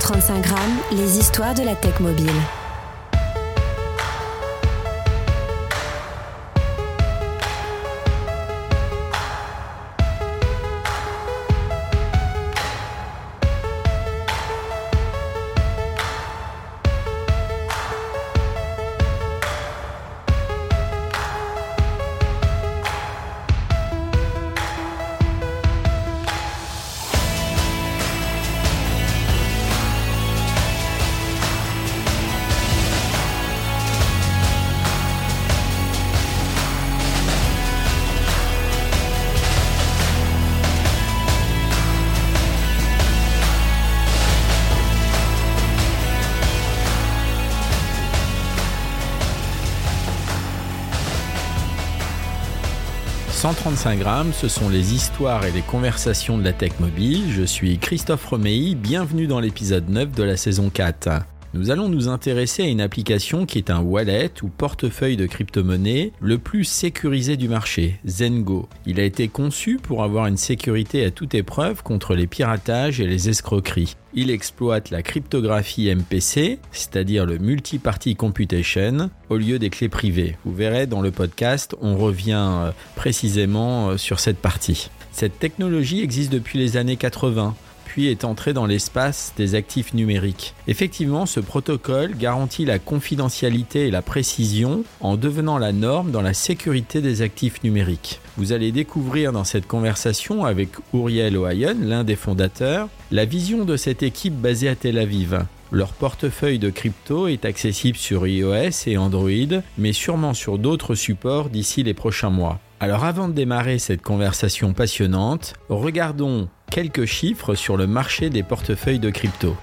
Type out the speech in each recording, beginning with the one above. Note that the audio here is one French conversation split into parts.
135 grammes, les histoires de la tech mobile. 135 grammes, ce sont les histoires et les conversations de la tech mobile. Je suis Christophe Romeilly, bienvenue dans l'épisode 9 de la saison 4. Nous allons nous intéresser à une application qui est un wallet ou portefeuille de crypto-monnaie le plus sécurisé du marché, Zengo. Il a été conçu pour avoir une sécurité à toute épreuve contre les piratages et les escroqueries. Il exploite la cryptographie MPC, c'est-à-dire le Multi-Party Computation, au lieu des clés privées. Vous verrez dans le podcast, on revient euh, précisément euh, sur cette partie. Cette technologie existe depuis les années 80 est entré dans l'espace des actifs numériques. Effectivement, ce protocole garantit la confidentialité et la précision en devenant la norme dans la sécurité des actifs numériques. Vous allez découvrir dans cette conversation avec Uriel Ohayon, l'un des fondateurs, la vision de cette équipe basée à Tel Aviv. Leur portefeuille de crypto est accessible sur iOS et Android, mais sûrement sur d'autres supports d'ici les prochains mois. Alors avant de démarrer cette conversation passionnante, regardons quelques chiffres sur le marché des portefeuilles de crypto.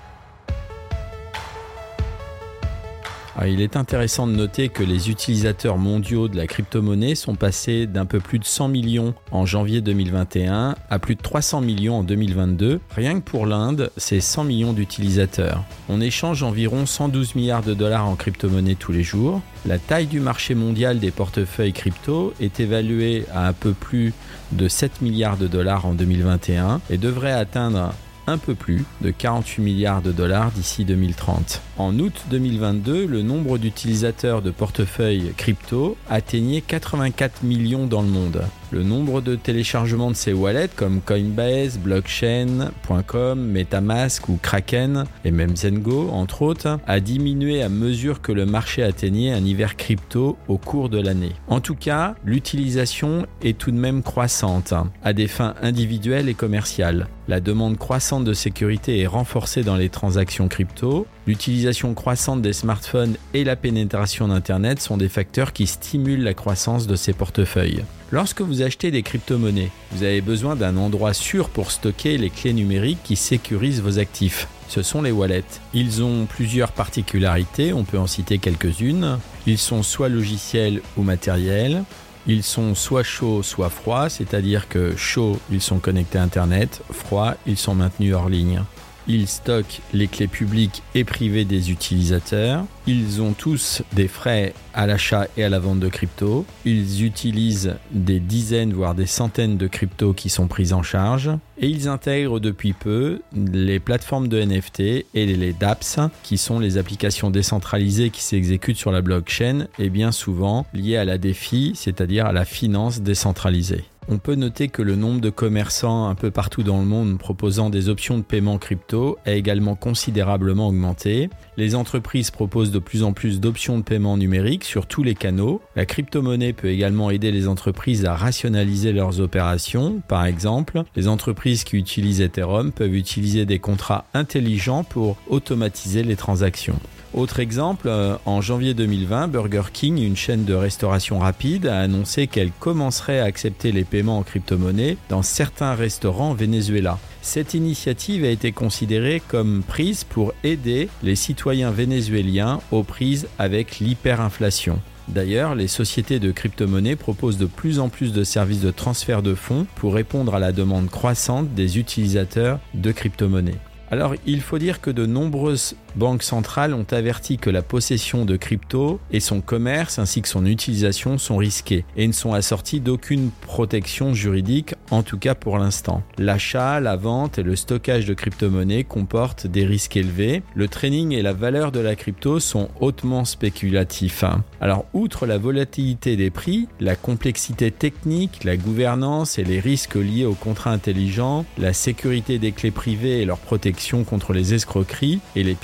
Ah, il est intéressant de noter que les utilisateurs mondiaux de la crypto-monnaie sont passés d'un peu plus de 100 millions en janvier 2021 à plus de 300 millions en 2022. Rien que pour l'Inde, c'est 100 millions d'utilisateurs. On échange environ 112 milliards de dollars en crypto-monnaie tous les jours. La taille du marché mondial des portefeuilles crypto est évaluée à un peu plus de 7 milliards de dollars en 2021 et devrait atteindre un peu plus de 48 milliards de dollars d'ici 2030. En août 2022, le nombre d'utilisateurs de portefeuilles crypto atteignait 84 millions dans le monde. Le nombre de téléchargements de ces wallets comme Coinbase, Blockchain.com, Metamask ou Kraken et même Zengo entre autres a diminué à mesure que le marché atteignait un hiver crypto au cours de l'année. En tout cas, l'utilisation est tout de même croissante à des fins individuelles et commerciales. La demande croissante de sécurité est renforcée dans les transactions crypto. L'utilisation croissante des smartphones et la pénétration d'Internet sont des facteurs qui stimulent la croissance de ces portefeuilles. Lorsque vous achetez des crypto-monnaies, vous avez besoin d'un endroit sûr pour stocker les clés numériques qui sécurisent vos actifs. Ce sont les wallets. Ils ont plusieurs particularités, on peut en citer quelques-unes. Ils sont soit logiciels ou matériels. Ils sont soit chauds, soit froids, c'est-à-dire que chauds, ils sont connectés à Internet, froids, ils sont maintenus hors ligne. Ils stockent les clés publiques et privées des utilisateurs. Ils ont tous des frais à l'achat et à la vente de crypto. Ils utilisent des dizaines voire des centaines de cryptos qui sont prises en charge. Et ils intègrent depuis peu les plateformes de NFT et les dApps qui sont les applications décentralisées qui s'exécutent sur la blockchain et bien souvent liées à la défi, c'est-à-dire à la finance décentralisée. On peut noter que le nombre de commerçants un peu partout dans le monde proposant des options de paiement crypto a également considérablement augmenté. Les entreprises proposent de plus en plus d'options de paiement numérique sur tous les canaux. La crypto-monnaie peut également aider les entreprises à rationaliser leurs opérations. Par exemple, les entreprises qui utilisent Ethereum peuvent utiliser des contrats intelligents pour automatiser les transactions. Autre exemple, euh, en janvier 2020, Burger King, une chaîne de restauration rapide, a annoncé qu'elle commencerait à accepter les paiements en crypto-monnaie dans certains restaurants au Venezuela. Cette initiative a été considérée comme prise pour aider les citoyens vénézuéliens aux prises avec l'hyperinflation. D'ailleurs, les sociétés de crypto-monnaie proposent de plus en plus de services de transfert de fonds pour répondre à la demande croissante des utilisateurs de crypto-monnaie. Alors, il faut dire que de nombreuses banques centrales ont averti que la possession de crypto et son commerce ainsi que son utilisation sont risqués et ne sont assortis d'aucune protection juridique, en tout cas pour l'instant. L'achat, la vente et le stockage de crypto-monnaies comportent des risques élevés. Le trading et la valeur de la crypto sont hautement spéculatifs. Alors, outre la volatilité des prix, la complexité technique, la gouvernance et les risques liés aux contrats intelligents, la sécurité des clés privées et leur protection contre les escroqueries et les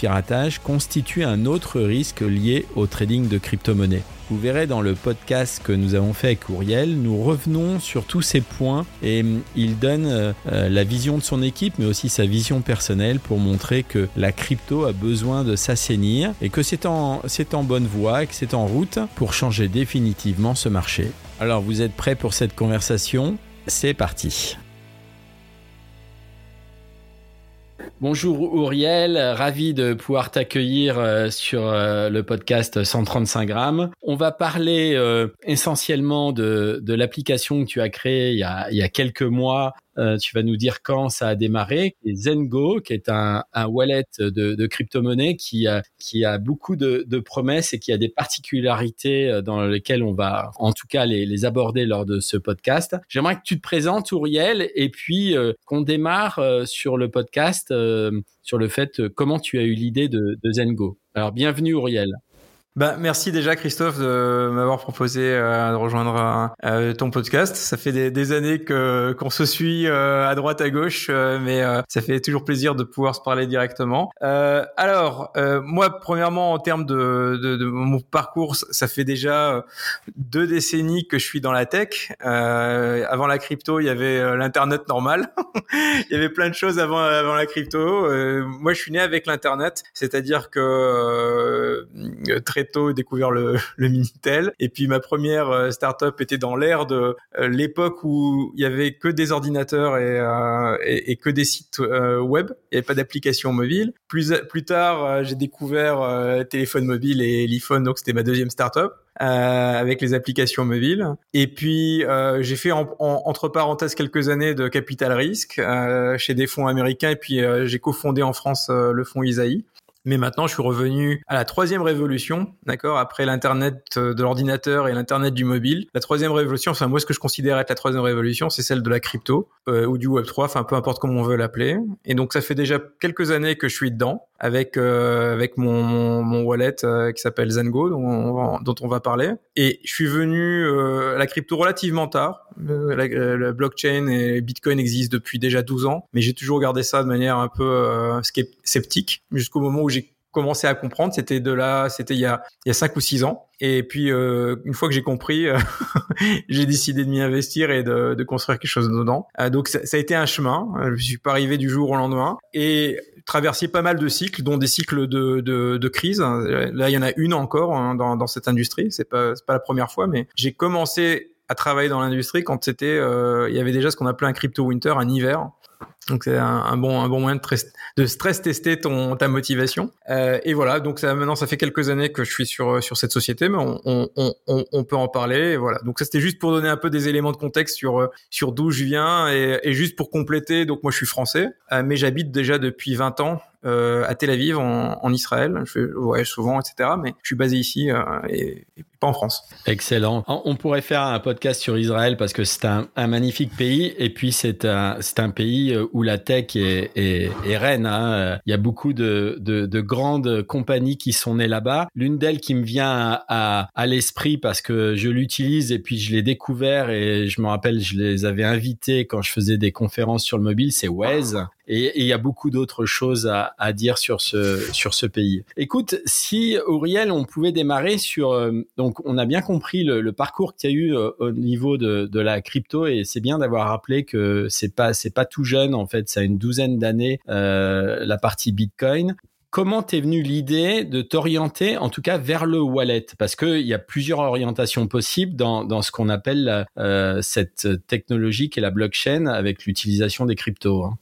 constitue un autre risque lié au trading de crypto-monnaies. Vous verrez dans le podcast que nous avons fait avec Uriel, nous revenons sur tous ces points et hum, il donne euh, euh, la vision de son équipe mais aussi sa vision personnelle pour montrer que la crypto a besoin de s'assainir et que c'est en, c'est en bonne voie que c'est en route pour changer définitivement ce marché. Alors vous êtes prêts pour cette conversation? C'est parti Bonjour Uriel, ravi de pouvoir t'accueillir euh, sur euh, le podcast 135 grammes. On va parler euh, essentiellement de, l'application que tu as créée il y a quelques mois euh, tu vas nous dire quand ça a démarré. Zengo, qui est un, wallet de, crypto-monnaie qui a, beaucoup de, promesses et qui a des particularités euh, dans lesquelles on va en tout cas les, aborder lors de ce podcast. J'aimerais que tu te présentes, Uriel, et puis euh, qu'on démarre sur le podcast sur le fait comment tu as eu l'idée de, de Zengo. Alors bienvenue, Uriel. Bah, merci déjà Christophe de m'avoir proposé euh, de rejoindre euh, ton podcast. Ça fait des, des années que qu'on se suit euh, à droite à gauche, euh, mais euh, ça fait toujours plaisir de pouvoir se parler directement. alors moi, premièrement en termes de, de, de, mon parcours, ça fait déjà deux décennies que je suis dans la tech. avant la crypto, il y avait l'internet normal. il y avait plein de choses avant avant la crypto. moi, je suis né avec l'internet, c'est-à-dire que très découvert le, le Minitel. Et puis ma première euh, startup était dans l'ère de euh, l'époque où il y avait que des ordinateurs et, euh, que des sites web. Il n'y avait pas d'application mobile. Plus, tard, j'ai découvert téléphone mobile et l'iPhone, donc c'était ma deuxième startup. Euh, avec les applications mobiles. Et puis euh, j'ai fait en, entre parenthèses quelques années de capital risque euh, chez des fonds américains et puis j'ai cofondé en France le fonds Isaïe. Mais maintenant, je suis revenu à la troisième révolution, d'accord, après l'internet euh, de l'ordinateur et l'internet du mobile. La troisième révolution, enfin moi, ce que je considère être la troisième révolution, c'est celle de la crypto euh, ou du Web 3, enfin peu importe comment on veut l'appeler. Et donc, ça fait déjà quelques années que je suis dedans avec euh, avec mon, mon, wallet qui s'appelle Zengo, dont on, dont on va parler. Et je suis venu à la crypto relativement tard. La, la, blockchain et Bitcoin existent depuis déjà 12 ans, mais j'ai toujours gardé ça de manière un peu sceptique jusqu'au moment où j'ai commencé à comprendre. C'était de là, c'était il y a il y a cinq ou six ans. Et puis euh, une fois que j'ai compris, euh, j'ai décidé de m'y investir et de, construire quelque chose dedans. Euh, donc ça, a été un chemin. Je suis pas arrivé du jour au lendemain et traversé pas mal de cycles, dont des cycles de, de, crise. Là, il y en a une encore hein, dans, dans cette industrie. C'est pas c'est pas la première fois, mais j'ai commencé à travailler dans l'industrie quand c'était il y avait déjà ce qu'on appelait un crypto winter, un hiver. Donc c'est un, bon un bon moyen de, stress tester ton ta motivation. Euh, et voilà, donc maintenant ça fait quelques années que je suis sur sur cette société, mais on on, peut en parler. Et voilà, donc ça c'était juste pour donner un peu des éléments de contexte sur sur d'où je viens et, et, juste pour compléter. Donc moi je suis français, euh, mais j'habite déjà depuis 20 ans euh, à Tel Aviv en, en Israël. Je voyage souvent, etc. Mais je suis basé ici euh, et, pas en France. Excellent. On pourrait faire un podcast sur Israël parce que c'est un, magnifique pays et puis c'est un c'est un pays euh, où la tech est, est, reine. Hein. Il y a beaucoup de, de, de, grandes compagnies qui sont nées là-bas. L'une d'elles qui me vient à, à, l'esprit parce que je l'utilise et puis je l'ai découvert et je me rappelle je les avais invités quand je faisais des conférences sur le mobile, c'est Waze. Et il y a beaucoup d'autres choses à, à, dire sur ce sur ce pays. Écoute, si Auriel, on pouvait démarrer sur euh, on a bien compris le, parcours qu'il y a eu euh, au niveau de, la crypto et c'est bien d'avoir rappelé que c'est pas c'est pas tout jeune en fait, ça a une douzaine d'années euh, la partie Bitcoin comment t'es venu l'idée de t'orienter, en tout cas, vers le wallet? Parce qu'il y a plusieurs orientations possibles dans, dans ce qu'on appelle euh, cette technologie qui est la blockchain avec l'utilisation des cryptos. Hein.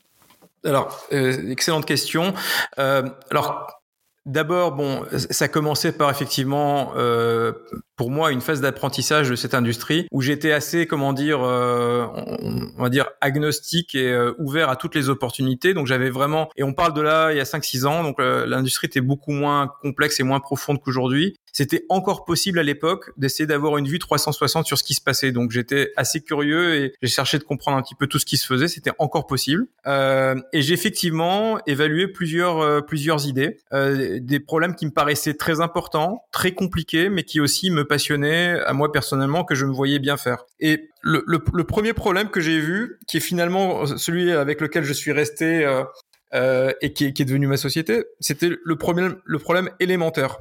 Alors, excellente question. Alors, D'abord, bon, ça commençait par effectivement euh, pour moi une phase d'apprentissage de cette industrie où j'étais assez, comment dire, euh, on, va dire agnostique et euh, ouvert à toutes les opportunités. Donc j'avais vraiment, et on parle de là il y a 5-6 ans, donc euh, l'industrie était beaucoup moins complexe et moins profonde qu'aujourd'hui. C'était encore possible à l'époque d'essayer d'avoir une vue 360 sur ce qui se passait. Donc j'étais assez curieux et j'ai cherché de comprendre un petit peu tout ce qui se faisait. C'était encore possible. Euh, et j'ai effectivement évalué plusieurs plusieurs idées, des problèmes qui me paraissaient très importants, très compliqués, mais qui aussi me passionné à moi personnellement que je me voyais bien faire. Et le, le, premier problème que j'ai vu, qui est finalement celui avec lequel je suis resté euh, euh, et qui est, qui est, devenu ma société, c'était le problème, le problème élémentaire.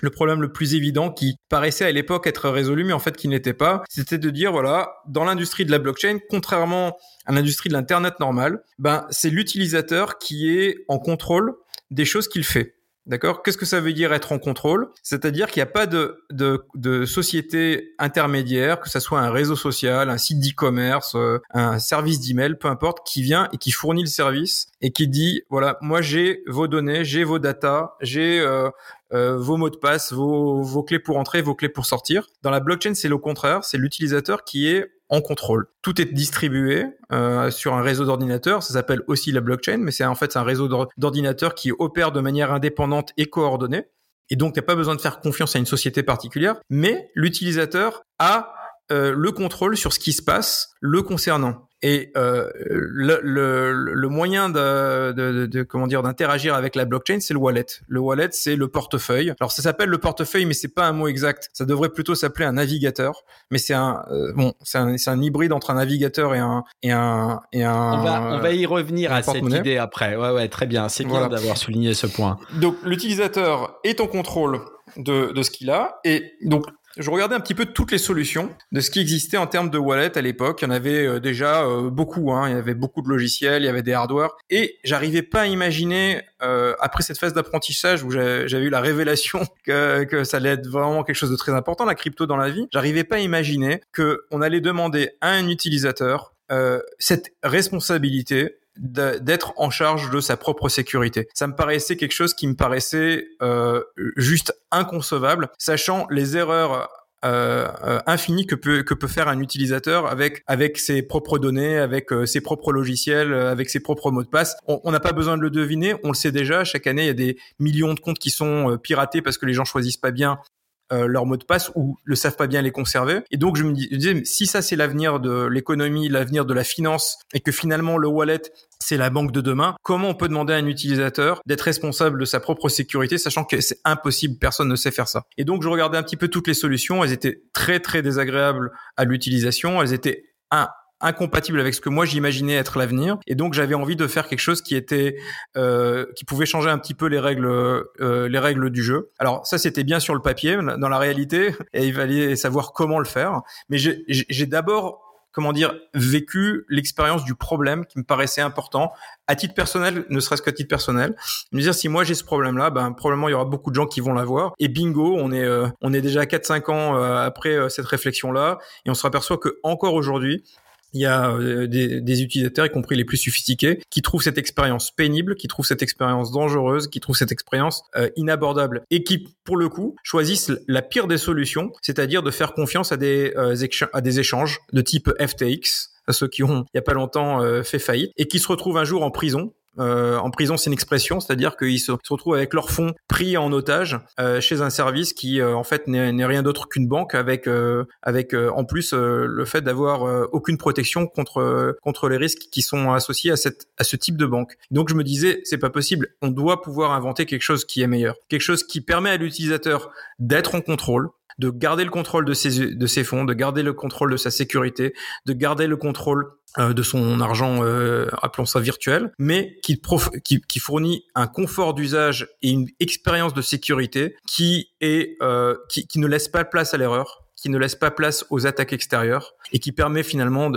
Le problème le plus évident qui paraissait à l'époque être résolu, mais en fait qui n'était pas, c'était de dire voilà, dans l'industrie de la blockchain, contrairement à l'industrie de l'internet normal, ben c'est l'utilisateur qui est en contrôle des choses qu'il fait. D'accord? Qu'est-ce que ça veut dire être en contrôle? C'est-à-dire qu'il n'y a pas de, de, de, société intermédiaire, que ce soit un réseau social, un site d'e-commerce, euh, un service d'email, peu importe, qui vient et qui fournit le service et qui dit, voilà, moi j'ai vos données, j'ai vos datas, j'ai euh, euh, vos mots de passe, vos, vos clés pour entrer, vos clés pour sortir. Dans la blockchain, c'est le contraire, c'est l'utilisateur qui est en contrôle. Tout est distribué euh, sur un réseau d'ordinateurs, ça s'appelle aussi la blockchain, mais c'est en fait un réseau d'ordinateurs qui opère de manière indépendante et coordonnée. Et donc, tu n'as pas besoin de faire confiance à une société particulière, mais l'utilisateur a euh, le contrôle sur ce qui se passe le concernant. Et euh, le, le, le, moyen de, de, de comment dire d'interagir avec la blockchain, c'est le wallet. Le wallet, c'est le portefeuille. Alors ça s'appelle le portefeuille, mais c'est pas un mot exact. Ça devrait plutôt s'appeler un navigateur. Mais c'est un euh, bon, c'est un, un, hybride entre un navigateur et un et un et un. On va, on va y revenir à cette idée après. Ouais, ouais, très bien. C'est bien d'avoir souligné ce point. Donc l'utilisateur est en contrôle de, de ce qu'il a et donc je regardais un petit peu toutes les solutions de ce qui existait en termes de wallet à l'époque. Il y en avait euh, déjà euh, beaucoup. Hein. Il y avait beaucoup de logiciels, il y avait des hardware. Et j'arrivais pas à imaginer, euh, après cette phase d'apprentissage où j'avais eu la révélation que, que ça allait être vraiment quelque chose de très important, la crypto dans la vie, j'arrivais pas à imaginer que on allait demander à un utilisateur cette responsabilité d'être en charge de sa propre sécurité. Ça me paraissait quelque chose qui me paraissait euh, juste inconcevable, sachant les erreurs euh, euh, infinies que peut que peut faire un utilisateur avec avec ses propres données, avec euh, ses propres logiciels, avec ses propres mots de passe. On n'a pas besoin de le deviner, on le sait déjà. Chaque année, il y a des millions de comptes qui sont piratés parce que les gens choisissent pas bien euh, leur mot de passe ou le savent pas bien les conserver. Et donc je me disais, si ça c'est l'avenir de l'économie, l'avenir de la finance, et que finalement le wallet c'est la banque de demain, comment on peut demander à un utilisateur d'être responsable de sa propre sécurité, sachant que c'est impossible, personne ne sait faire ça. Et donc je regardais un petit peu toutes les solutions, elles étaient très très désagréables à l'utilisation, elles étaient un, incompatible avec ce que moi j'imaginais être l'avenir. Et donc j'avais envie de faire quelque chose qui était euh, qui pouvait changer un petit peu les règles euh, les règles du jeu. Alors ça c'était bien sur le papier dans la réalité et il fallait savoir comment le faire. Mais j'ai d'abord comment dire vécu l'expérience du problème qui me paraissait important à titre personnel ne serait-ce qu'à titre personnel. Me dire si moi j'ai ce problème là ben probablement il y aura beaucoup de gens qui vont l'avoir. Et bingo on est euh, on est déjà 4 5 ans euh, après euh, cette réflexion là et on se aperçoit que encore aujourd'hui il y a euh, des, des, utilisateurs, y compris les plus sophistiqués, qui trouvent cette expérience pénible, qui trouvent cette expérience dangereuse, qui trouvent cette expérience euh, inabordable et qui, pour le coup, choisissent la pire des solutions, c'est-à-dire de faire confiance à des, euh, à des échanges de type FTX, à ceux qui ont, il y a pas longtemps, fait faillite, et qui se retrouvent un jour en prison euh, en prison, c'est une expression, c'est-à-dire qu'ils se, retrouvent avec leurs fonds pris en otage euh, chez un service qui, euh, en fait, n'est rien d'autre qu'une banque, avec, avec en plus le fait d'avoir aucune protection contre contre les risques qui sont associés à cette à ce type de banque. Donc, je me disais, c'est pas possible. On doit pouvoir inventer quelque chose qui est meilleur, quelque chose qui permet à l'utilisateur d'être en contrôle, de garder le contrôle de ses, de ses fonds, de garder le contrôle de sa sécurité, de garder le contrôle euh, de son argent, euh, appelons ça virtuel, mais qui, fournit un confort d'usage et une expérience de sécurité qui euh, qui ne laisse pas place à l'erreur, qui ne laisse pas place aux attaques extérieures et qui permet finalement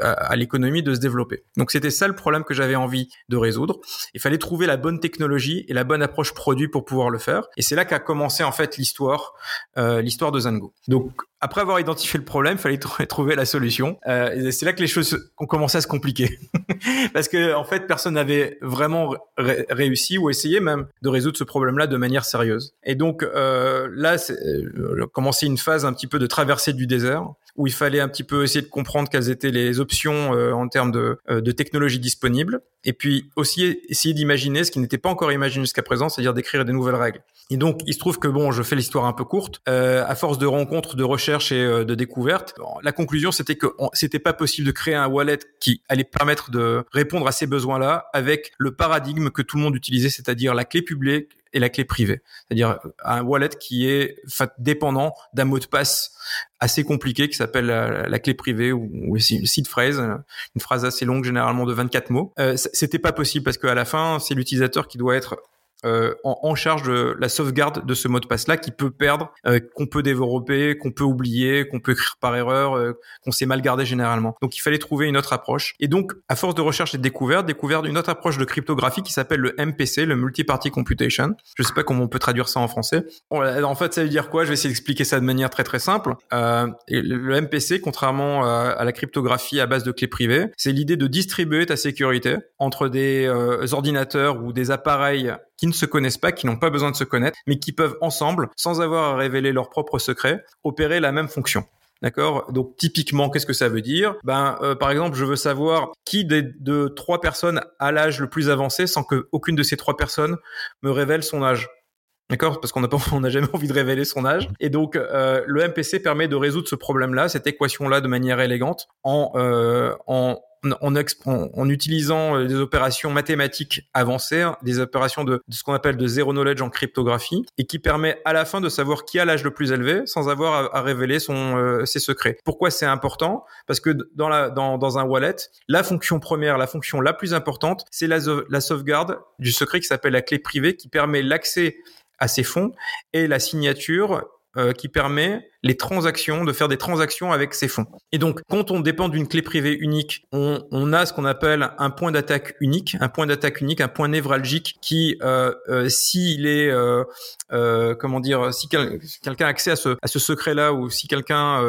à, l'économie de se développer. Donc c'était ça le problème que j'avais envie de résoudre. Il fallait trouver la bonne technologie et la bonne approche produit pour pouvoir le faire. Et c'est là qu'a commencé en fait l'histoire, euh, l'histoire de Zango. Donc après avoir identifié le problème, il fallait trouver la solution. Euh, c'est là que les choses ont commencé à se compliquer, parce que en fait, personne n'avait vraiment réussi ou essayé même de résoudre ce problème-là de manière sérieuse. Et donc euh, là, euh, commencé une phase un petit peu de traversée du désert où il fallait un petit peu essayer de comprendre quelles étaient les options euh, en termes de, euh, de technologies disponibles, et puis aussi essayer d'imaginer ce qui n'était pas encore imaginé jusqu'à présent, c'est-à-dire d'écrire des nouvelles règles. Et donc, il se trouve que bon, je fais l'histoire un peu courte. Euh, à force de rencontres, de recherches et euh, de découvertes, la conclusion c'était que c'était pas possible de créer un wallet qui allait permettre de répondre à ces besoins-là avec le paradigme que tout le monde utilisait, c'est-à-dire la clé publique et la clé privée. C'est-à-dire un wallet qui est dépendant d'un mot de passe assez compliqué qui s'appelle la, clé privée ou, ou seed phrase, une phrase assez longue généralement de 24 mots. Euh, C'était pas possible parce qu'à la fin, c'est l'utilisateur qui doit être euh, en, charge de la sauvegarde de ce mot de passe-là qui peut perdre, euh, qu'on peut développer, qu'on peut oublier, qu'on peut écrire par erreur, euh, qu'on s'est mal gardé généralement. Donc il fallait trouver une autre approche. Et donc, à force de recherche et de découverte, découvert une autre approche de cryptographie qui s'appelle le MPC, le Multi-Party Computation. Je sais pas comment on peut traduire ça en français. En fait, ça veut dire quoi? Je vais essayer d'expliquer ça de manière très très simple. le MPC, contrairement à la cryptographie à base de clés privées, c'est l'idée de distribuer ta sécurité entre des ordinateurs ou des appareils qui ne se connaissent pas, qui n'ont pas besoin de se connaître, mais qui peuvent ensemble, sans avoir à révéler leurs propres secrets, opérer la même fonction. D'accord? Donc typiquement, qu'est-ce que ça veut dire? Ben, euh, par exemple, je veux savoir qui des de trois personnes a l'âge le plus avancé sans que aucune de ces trois personnes me révèle son âge. D'accord? Parce qu'on n'a n'a jamais envie de révéler son âge. Et donc, euh, le MPC permet de résoudre ce problème-là, cette équation-là, de manière élégante, en, euh, en en, en, utilisant euh, des opérations mathématiques avancées, hein, des opérations de, ce qu'on appelle de zero knowledge en cryptographie, et qui permet à la fin de savoir qui a l'âge le plus élevé sans avoir à, révéler son, euh, ses secrets. Pourquoi c'est important? Parce que dans, la, dans, dans un wallet, la fonction première, la fonction la plus importante, c'est la, la sauvegarde du secret qui s'appelle la clé privée, qui permet l'accès à ces fonds et la signature euh, qui permet les transactions, de faire des transactions avec ces fonds. Et donc, quand on dépend d'une clé privée unique, on, on a ce qu'on appelle un point d'attaque unique, un point d'attaque unique, un point névralgique qui, euh, euh, s'il est, euh, euh comment dire, si quelqu'un a accès à ce, à ce secret-là ou si quelqu'un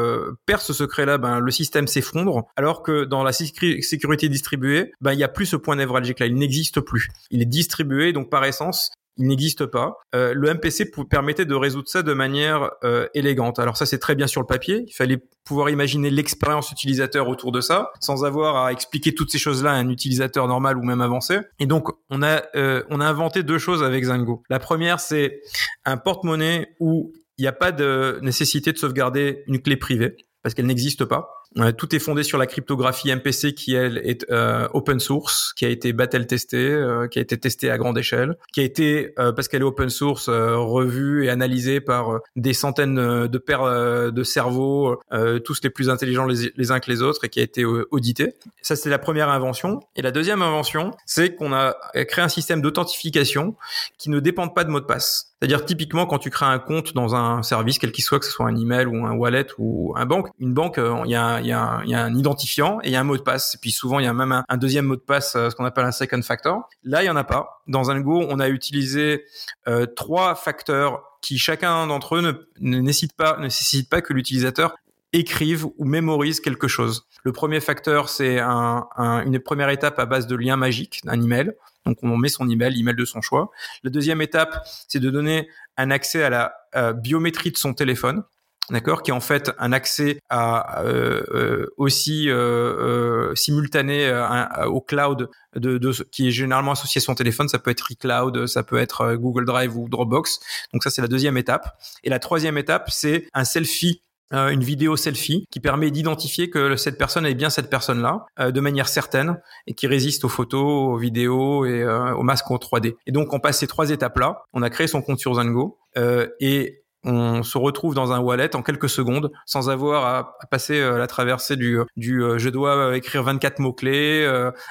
perd ce secret-là, ben le système s'effondre. Alors que dans la sécurité distribuée, ben il y a plus ce point névralgique-là, il n'existe plus. Il est distribué, donc par essence, il n'existe pas. Euh, le MPC permettait de résoudre ça de manière euh, élégante. Alors ça, c'est très bien sur le papier. Il fallait pouvoir imaginer l'expérience utilisateur autour de ça, sans avoir à expliquer toutes ces choses-là à un utilisateur normal ou même avancé. Et donc, on a euh, on a inventé deux choses avec Zango. La première, c'est un porte-monnaie où il n'y a pas de nécessité de sauvegarder une clé privée parce qu'elle n'existe pas. Euh, tout est fondé sur la cryptographie MPC qui elle est euh, open source, qui a été battle testé, euh, qui a été testé à grande échelle, qui a été parce qu'elle est open source revue et analysée par des centaines de paires de cerveaux, tous les plus intelligents les, uns que les autres et qui a été audité. Ça c'est la première invention. Et la deuxième invention, c'est qu'on a créé un système d'authentification qui ne dépend pas de mot de passe. C'est-à-dire typiquement quand tu crées un compte dans un service quel qu'il soit, que ce soit un email ou un wallet ou un banque, une banque, il y a il y, a un, identifiant et il y a un mot de passe. Et puis souvent, il y a même un, deuxième mot de passe, euh, ce qu'on appelle un second factor. Là, il y en a pas. Dans un Go, on a utilisé euh, trois facteurs qui chacun d'entre eux ne, ne nécessite pas, que l'utilisateur écrive ou mémorise quelque chose. Le premier facteur, c'est un, une première étape à base de liens magiques, un email. Donc on met son email, l'email de son choix. La deuxième étape, c'est de donner un accès à la euh, biométrie de son téléphone d'accord, qui est en fait un accès à euh, euh aussi euh, euh simultané au cloud de, de, qui est généralement associé à son téléphone. Ça peut être iCloud, ça peut être Google Drive ou Dropbox. Donc ça, c'est la deuxième étape. Et la troisième étape, c'est un selfie une vidéo selfie qui permet d'identifier que cette personne est bien cette personne-là de manière certaine et qui résiste aux photos, aux vidéos et aux masques en 3D. Et donc on passe ces trois étapes-là. On a créé son compte sur Zango et on se retrouve dans un wallet en quelques secondes sans avoir à, passer euh, la traversée du, du euh, je dois euh, écrire 24 mots clés,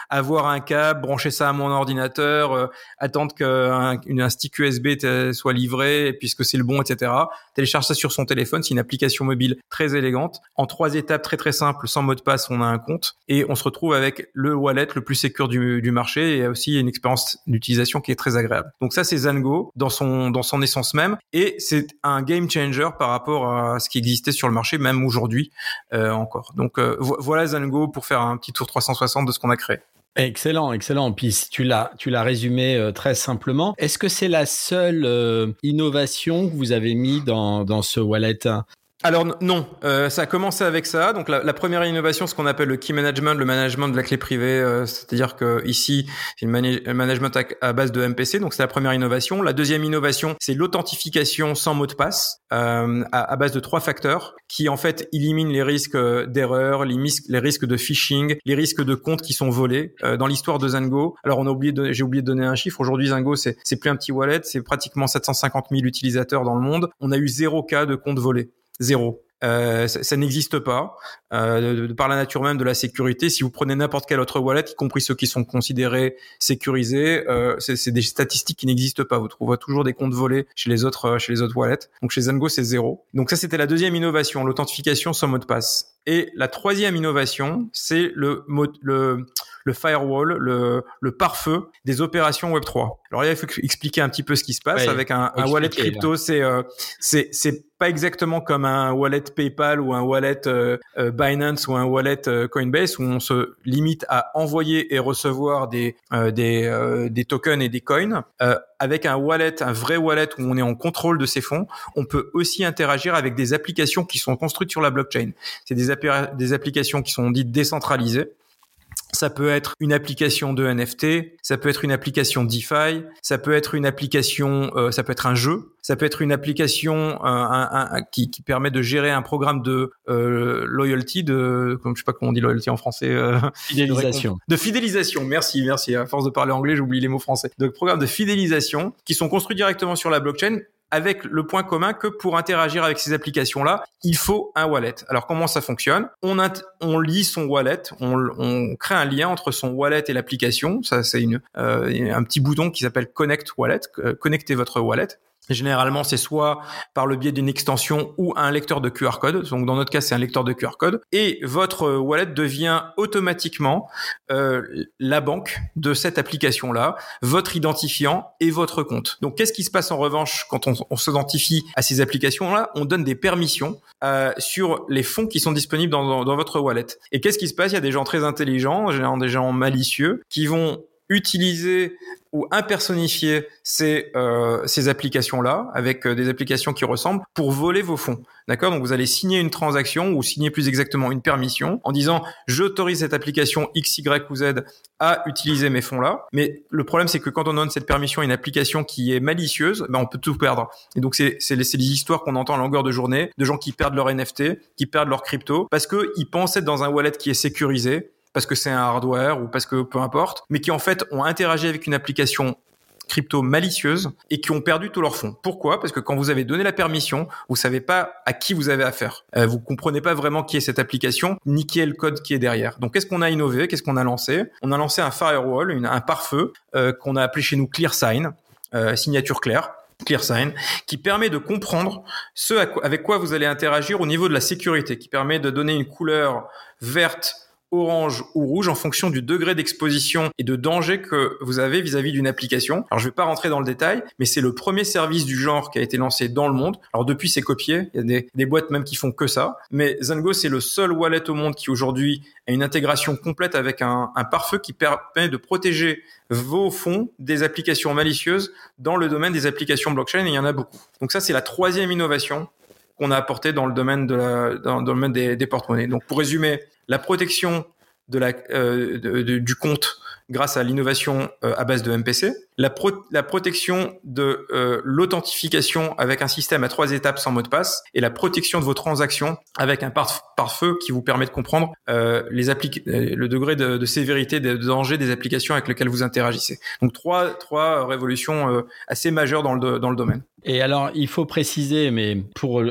avoir un câble, brancher ça à mon ordinateur, attendre qu'un un stick USB soit livré puisque c'est le bon, etc. Télécharge ça sur son téléphone, c'est une application mobile très élégante. En trois étapes très très simples, sans mot de passe, on a un compte et on se retrouve avec le wallet le plus sécur du, du marché et aussi une expérience d'utilisation qui est très agréable. Donc ça c'est Zango dans son dans son essence même et c'est un game changer par rapport à ce qui existait sur le marché, même aujourd'hui encore. Donc voilà Zango pour faire un petit tour 360 de ce qu'on a créé. Excellent, excellent. Puis tu l'as, résumé très simplement. Est-ce que c'est la seule innovation que vous avez mis dans, dans ce wallet? Alors non, euh, ça a commencé avec ça. Donc la, première innovation, ce qu'on appelle le key management, le management de la clé privée, euh, c'est-à-dire que ici, c'est le management à, base de MPC. Donc c'est la première innovation. La deuxième innovation, c'est l'authentification sans mot de passe euh, à, base de trois facteurs qui en fait éliminent les risques d'erreur, les, risques de phishing, les risques de comptes qui sont volés. dans l'histoire de Zango, alors on a oublié, j'ai oublié de donner un chiffre. Aujourd'hui, Zango, c'est plus un petit wallet, c'est pratiquement 750 000 utilisateurs dans le monde. On a eu zéro cas de compte volé zéro. Euh, ça, n'existe pas euh, de, par la nature même de la sécurité. Si vous prenez n'importe quel autre wallet, y compris ceux qui sont considérés sécurisés, euh, c'est des statistiques qui n'existent pas. Vous trouverez toujours des comptes volés chez les autres euh, chez les autres wallets. Donc chez Zengo, c'est zéro. Donc ça, c'était la deuxième innovation, l'authentification sans mot de passe. Et la troisième innovation, c'est le, le le firewall, le, le pare-feu des opérations Web 3. Alors là, il faut expliquer un petit peu ce qui se passe avec un, un wallet crypto. C'est euh, c'est c'est pas exactement comme un wallet PayPal ou un wallet euh, euh, Binance ou un wallet Coinbase où on se limite à envoyer et recevoir des des des tokens et des coins. avec un wallet, un vrai wallet où on est en contrôle de ses fonds, on peut aussi interagir avec des applications qui sont construites sur la blockchain. C'est des, des applications qui sont dites décentralisées ça peut être une application de NFT, ça peut être une application DeFi, ça peut être une application, euh, ça peut être un jeu, ça peut être une application euh, un, un, qui, qui, permet de gérer un programme de euh, loyalty, de, comme je sais pas comment on dit loyalty en français, euh, fidélisation. De, fidélisation. Merci, merci. À force de parler anglais, j'oublie les mots français. Donc programme de fidélisation qui sont construits directement sur la blockchain avec le point commun que pour interagir avec ces applications-là, il faut un wallet. Alors comment ça fonctionne? On, lit son wallet, on, crée un lien entre son wallet et l'application. Ça, c'est euh, un petit bouton qui s'appelle Connect Wallet, euh, connecter votre wallet. Généralement, c'est soit par le biais d'une extension ou un lecteur de QR code. Donc, dans notre cas, c'est un lecteur de QR code. Et votre wallet devient automatiquement euh, la banque de cette application-là, votre identifiant et votre compte. Donc, qu'est-ce qui se passe en revanche quand on, on s'identifie à ces applications-là? On donne des permissions euh, sur les fonds qui sont disponibles dans, dans votre wallet. Et qu'est-ce qui se passe? Il y a des gens très intelligents, généralement des gens malicieux, qui vont utiliser ou impersonnifier ces, euh, applications-là avec euh, des applications qui ressemblent pour voler vos fonds. D'accord? Donc vous allez signer une transaction ou signer plus exactement une permission en disant j'autorise cette application X, Y ou Z à utiliser mes fonds-là. Mais le problème c'est que quand on donne cette permission à une application qui est malicieuse, ben on peut tout perdre. Et donc c'est les, les histoires qu'on entend à longueur de journée de gens qui perdent leur NFT, qui perdent leur crypto parce que ils pensent être dans un wallet qui est sécurisé parce que c'est un hardware ou parce que peu importe, mais qui en fait ont interagi avec une application crypto malicieuse et qui ont perdu tous leurs fonds. Pourquoi? Parce que quand vous avez donné la permission, vous savez pas à qui vous avez affaire. Euh, vous comprenez pas vraiment qui est cette application, ni qui est le code qui est derrière. Donc qu'est-ce qu'on a innové? Qu'est-ce qu'on a lancé? On a lancé un firewall, un pare-feu euh, qu'on a appelé chez nous ClearSign, euh, signature claire. ClearSign, qui permet de comprendre ce avec quoi vous allez interagir au niveau de la sécurité, qui permet de donner une couleur verte orange ou rouge en fonction du degré d'exposition et de danger que vous avez vis-à-vis d'une application. Alors je vais pas rentrer dans le détail, mais c'est le premier service du genre qui a été lancé dans le monde. Alors depuis c'est copié, il y a des, des, boîtes même qui font que ça, mais Zengo c'est le seul wallet au monde qui aujourd'hui a une intégration complète avec un, un pare-feu qui permet de protéger vos fonds des applications malicieuses dans le domaine des applications blockchain et il y en a beaucoup. Donc ça c'est la troisième innovation qu'on a apporté dans le domaine dans, des, des porte-monnaies. Donc pour résumer, la protection euh, du compte grâce à l'innovation euh, à base de MPC, la, la protection de euh, l'authentification avec un système à trois étapes sans mot de passe, et la protection de vos transactions avec un pare-feu qui vous permet de comprendre euh, les le degré de, de, sévérité, de danger des applications avec lesquelles vous interagissez. Donc trois, trois révolutions assez majeures dans le, dans le domaine. Et alors, il faut préciser, mais pour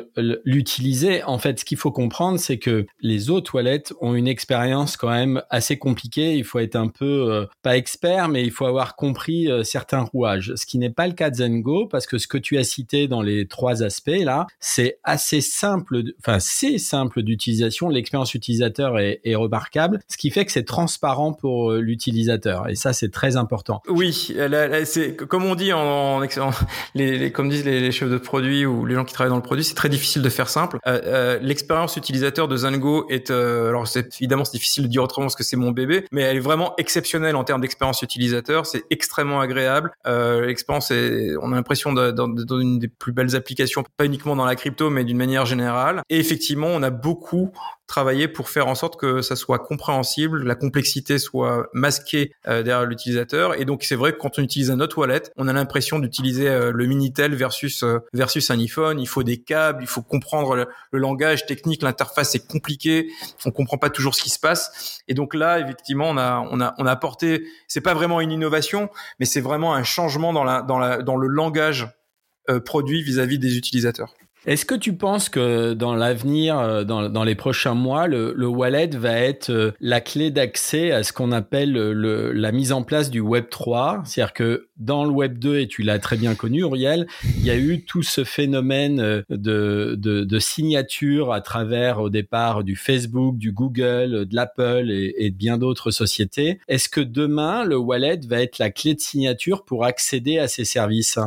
l'utiliser, en fait, ce qu'il faut comprendre, c'est que les autres toilettes ont une expérience quand même assez compliquée. Il faut être un peu pas expert, mais il faut avoir compris euh, certains rouages. Ce qui n'est pas le cas de Zengo, parce que ce que tu as cité dans les trois aspects là, c'est assez simple, enfin c'est simple d'utilisation. L'expérience utilisateur est, remarquable, ce qui fait que c'est transparent pour euh, l'utilisateur. Et ça, c'est très important. Oui, c'est comme on dit en, en comme disent les, chefs de produit ou les gens qui travaillent dans le produit, c'est très difficile de faire simple. L'expérience utilisateur de Zango est, alors évidemment c'est difficile de dire autrement parce que c'est mon bébé, mais elle est vraiment exceptionnelle en termes d'expérience utilisateur. C'est extrêmement agréable. L'expérience est, on a l'impression d'être dans une des plus belles applications, pas uniquement dans la crypto, mais d'une manière générale. Et effectivement, on a beaucoup travailler pour faire en sorte que ça soit compréhensible, la complexité soit masquée euh, derrière l'utilisateur. Et donc c'est vrai que quand on utilise un autre wallet, on a l'impression d'utiliser euh, le Minitel versus euh, versus un iPhone. Il faut des câbles, il faut comprendre le, langage technique, l'interface est compliquée, on comprend pas toujours ce qui se passe. Et donc là, effectivement, on a on a on a apporté, c'est pas vraiment une innovation, mais c'est vraiment un changement dans le langage produit vis à -vis des utilisateurs. Est-ce que tu penses que dans l'avenir, euh, dans, les prochains mois, le, wallet va être euh, la clé d'accès à ce qu'on appelle le, la mise en place du Web 3 C'est-à-dire que dans le Web 2, et tu l'as très bien connu, Uriel, il y a eu tout ce phénomène euh, de, signature à travers au départ du Facebook, du Google, de l'Apple et, et de bien d'autres sociétés. Est-ce que demain, le wallet va être la clé de signature pour accéder à ces services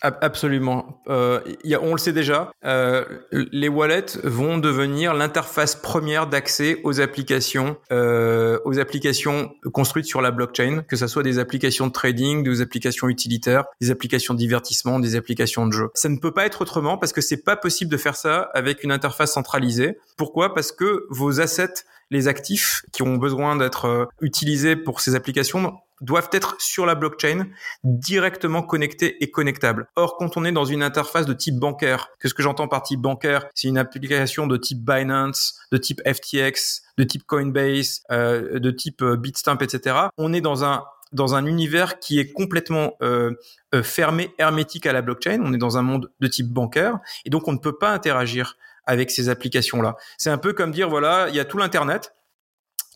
Absolument. Euh, on le sait déjà, euh, les wallets vont devenir l'interface première d'accès aux applications, euh, aux applications construites sur la blockchain, que ce soit des applications de trading, des applications utilitaires, des applications de divertissement, des applications de jeu. Ça ne peut pas être autrement parce que c'est pas possible de faire ça avec une interface centralisée. Pourquoi? Parce que vos assets, les actifs qui ont besoin d'être euh, utilisés pour ces applications doivent être sur la blockchain, directement connectés et connectables. Or, quand on est dans une interface de type bancaire, qu'est-ce que j'entends par type bancaire C'est une application de type Binance, de type FTX, de type Coinbase, euh, de type euh, Bitstamp, etc. On est dans un dans un univers qui est complètement fermé, hermétique à la blockchain. On est dans un monde de type bancaire et donc on ne peut pas interagir avec ces applications-là. C'est un peu comme dire voilà, il y a tout l'internet,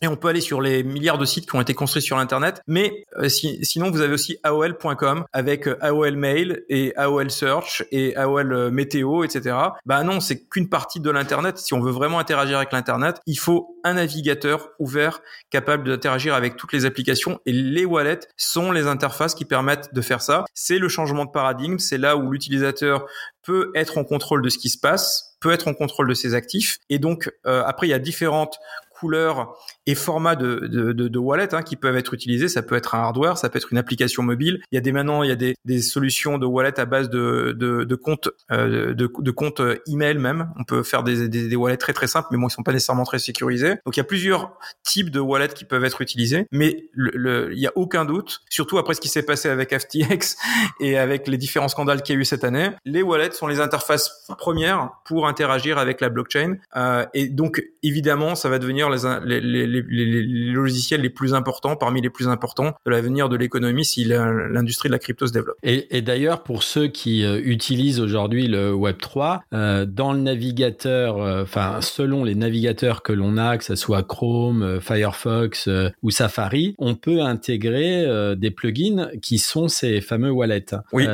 et on peut aller sur les milliards de sites qui ont été construits sur Internet. Mais euh, sinon, vous avez aussi AOL.com avec euh, AOL Mail et AOL Search et AOL euh, Météo, etc. Bah non, c'est qu'une partie de l'Internet. Si on veut vraiment interagir avec l'Internet, il faut un navigateur ouvert capable d'interagir avec toutes les applications. Et les wallets sont les interfaces qui permettent de faire ça. C'est le changement de paradigme. C'est là où l'utilisateur peut être en contrôle de ce qui se passe, peut être en contrôle de ses actifs. Et donc, après, il y a différentes couleurs et formats de, de, de, de wallet hein, qui peuvent être utilisés. Ça peut être un hardware, ça peut être une application mobile. Il y a des maintenant, il y a des, des solutions de wallet à base de, de, de comptes euh, de, de comptes email même. On peut faire des, des, des, wallets très très simples, mais bon, ils sont pas nécessairement très sécurisés. Donc il y a plusieurs types de wallets qui peuvent être utilisés, mais le, il y a aucun doute, surtout après ce qui s'est passé avec FTX et avec les différents scandales qu'il y a eu cette année, les wallets sont les interfaces premières pour interagir avec la blockchain. Euh, et donc évidemment, ça va devenir les, les, les, les, logiciels les plus importants, parmi les plus importants de l'avenir de l'économie si l'industrie de la crypto se développe. Et, et d'ailleurs, pour ceux qui euh, utilisent aujourd'hui le Web 3, euh, dans le navigateur, euh, enfin selon les navigateurs que l'on a, que ce soit Chrome, Firefox ou Safari, on peut intégrer des plugins qui sont ces fameux wallets. Oui.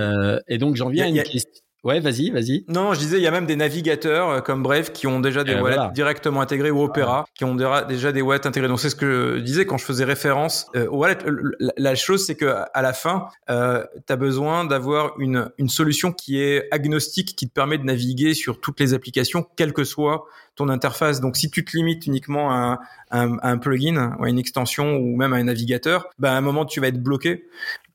et donc j'en viens à une question. Ouais, vas-y, vas-y. Non, je disais, il y a même des navigateurs euh, comme Brave qui ont déjà des euh, wallets directement intégrés ou Opera qui ont déjà des wallets intégrés. Donc c'est ce que je disais quand je faisais référence euh, aux wallets. La chose, c'est que à la fin, euh, tu as besoin d'avoir une, une solution qui est agnostique, qui te permet de naviguer sur toutes les applications, quelle que soit ton interface. Donc, si tu te limites uniquement à, un plugin ou à une extension ou même à un navigateur, bah, à un moment, tu vas être bloqué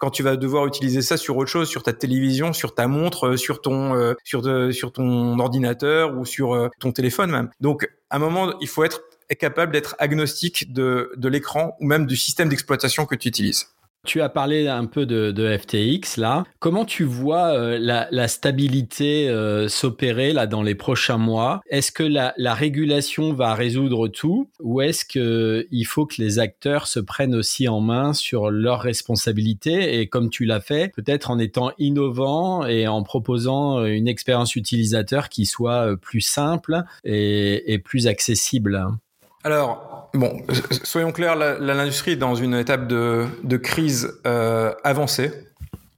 quand tu vas devoir utiliser ça sur autre chose, sur ta télévision, sur ta montre, euh, sur ton, euh, sur, sur ton ordinateur ou sur euh, ton téléphone même. Donc, à un moment, il faut être capable d'être agnostique de l'écran ou même du système d'exploitation que tu utilises. Tu as parlé un peu de, de FTX là. Comment tu vois euh, la, la, stabilité euh, s'opérer là dans les prochains mois? Est-ce que la, la, régulation va résoudre tout? Ou est-ce que il faut que les acteurs se prennent aussi en main sur leurs responsabilités? Et comme tu l'as fait, peut-être en étant innovant et en proposant une expérience utilisateur qui soit euh, plus simple et, et plus accessible. Alors, bon, soyons clairs, l'industrie est dans une étape de, crise euh, avancée.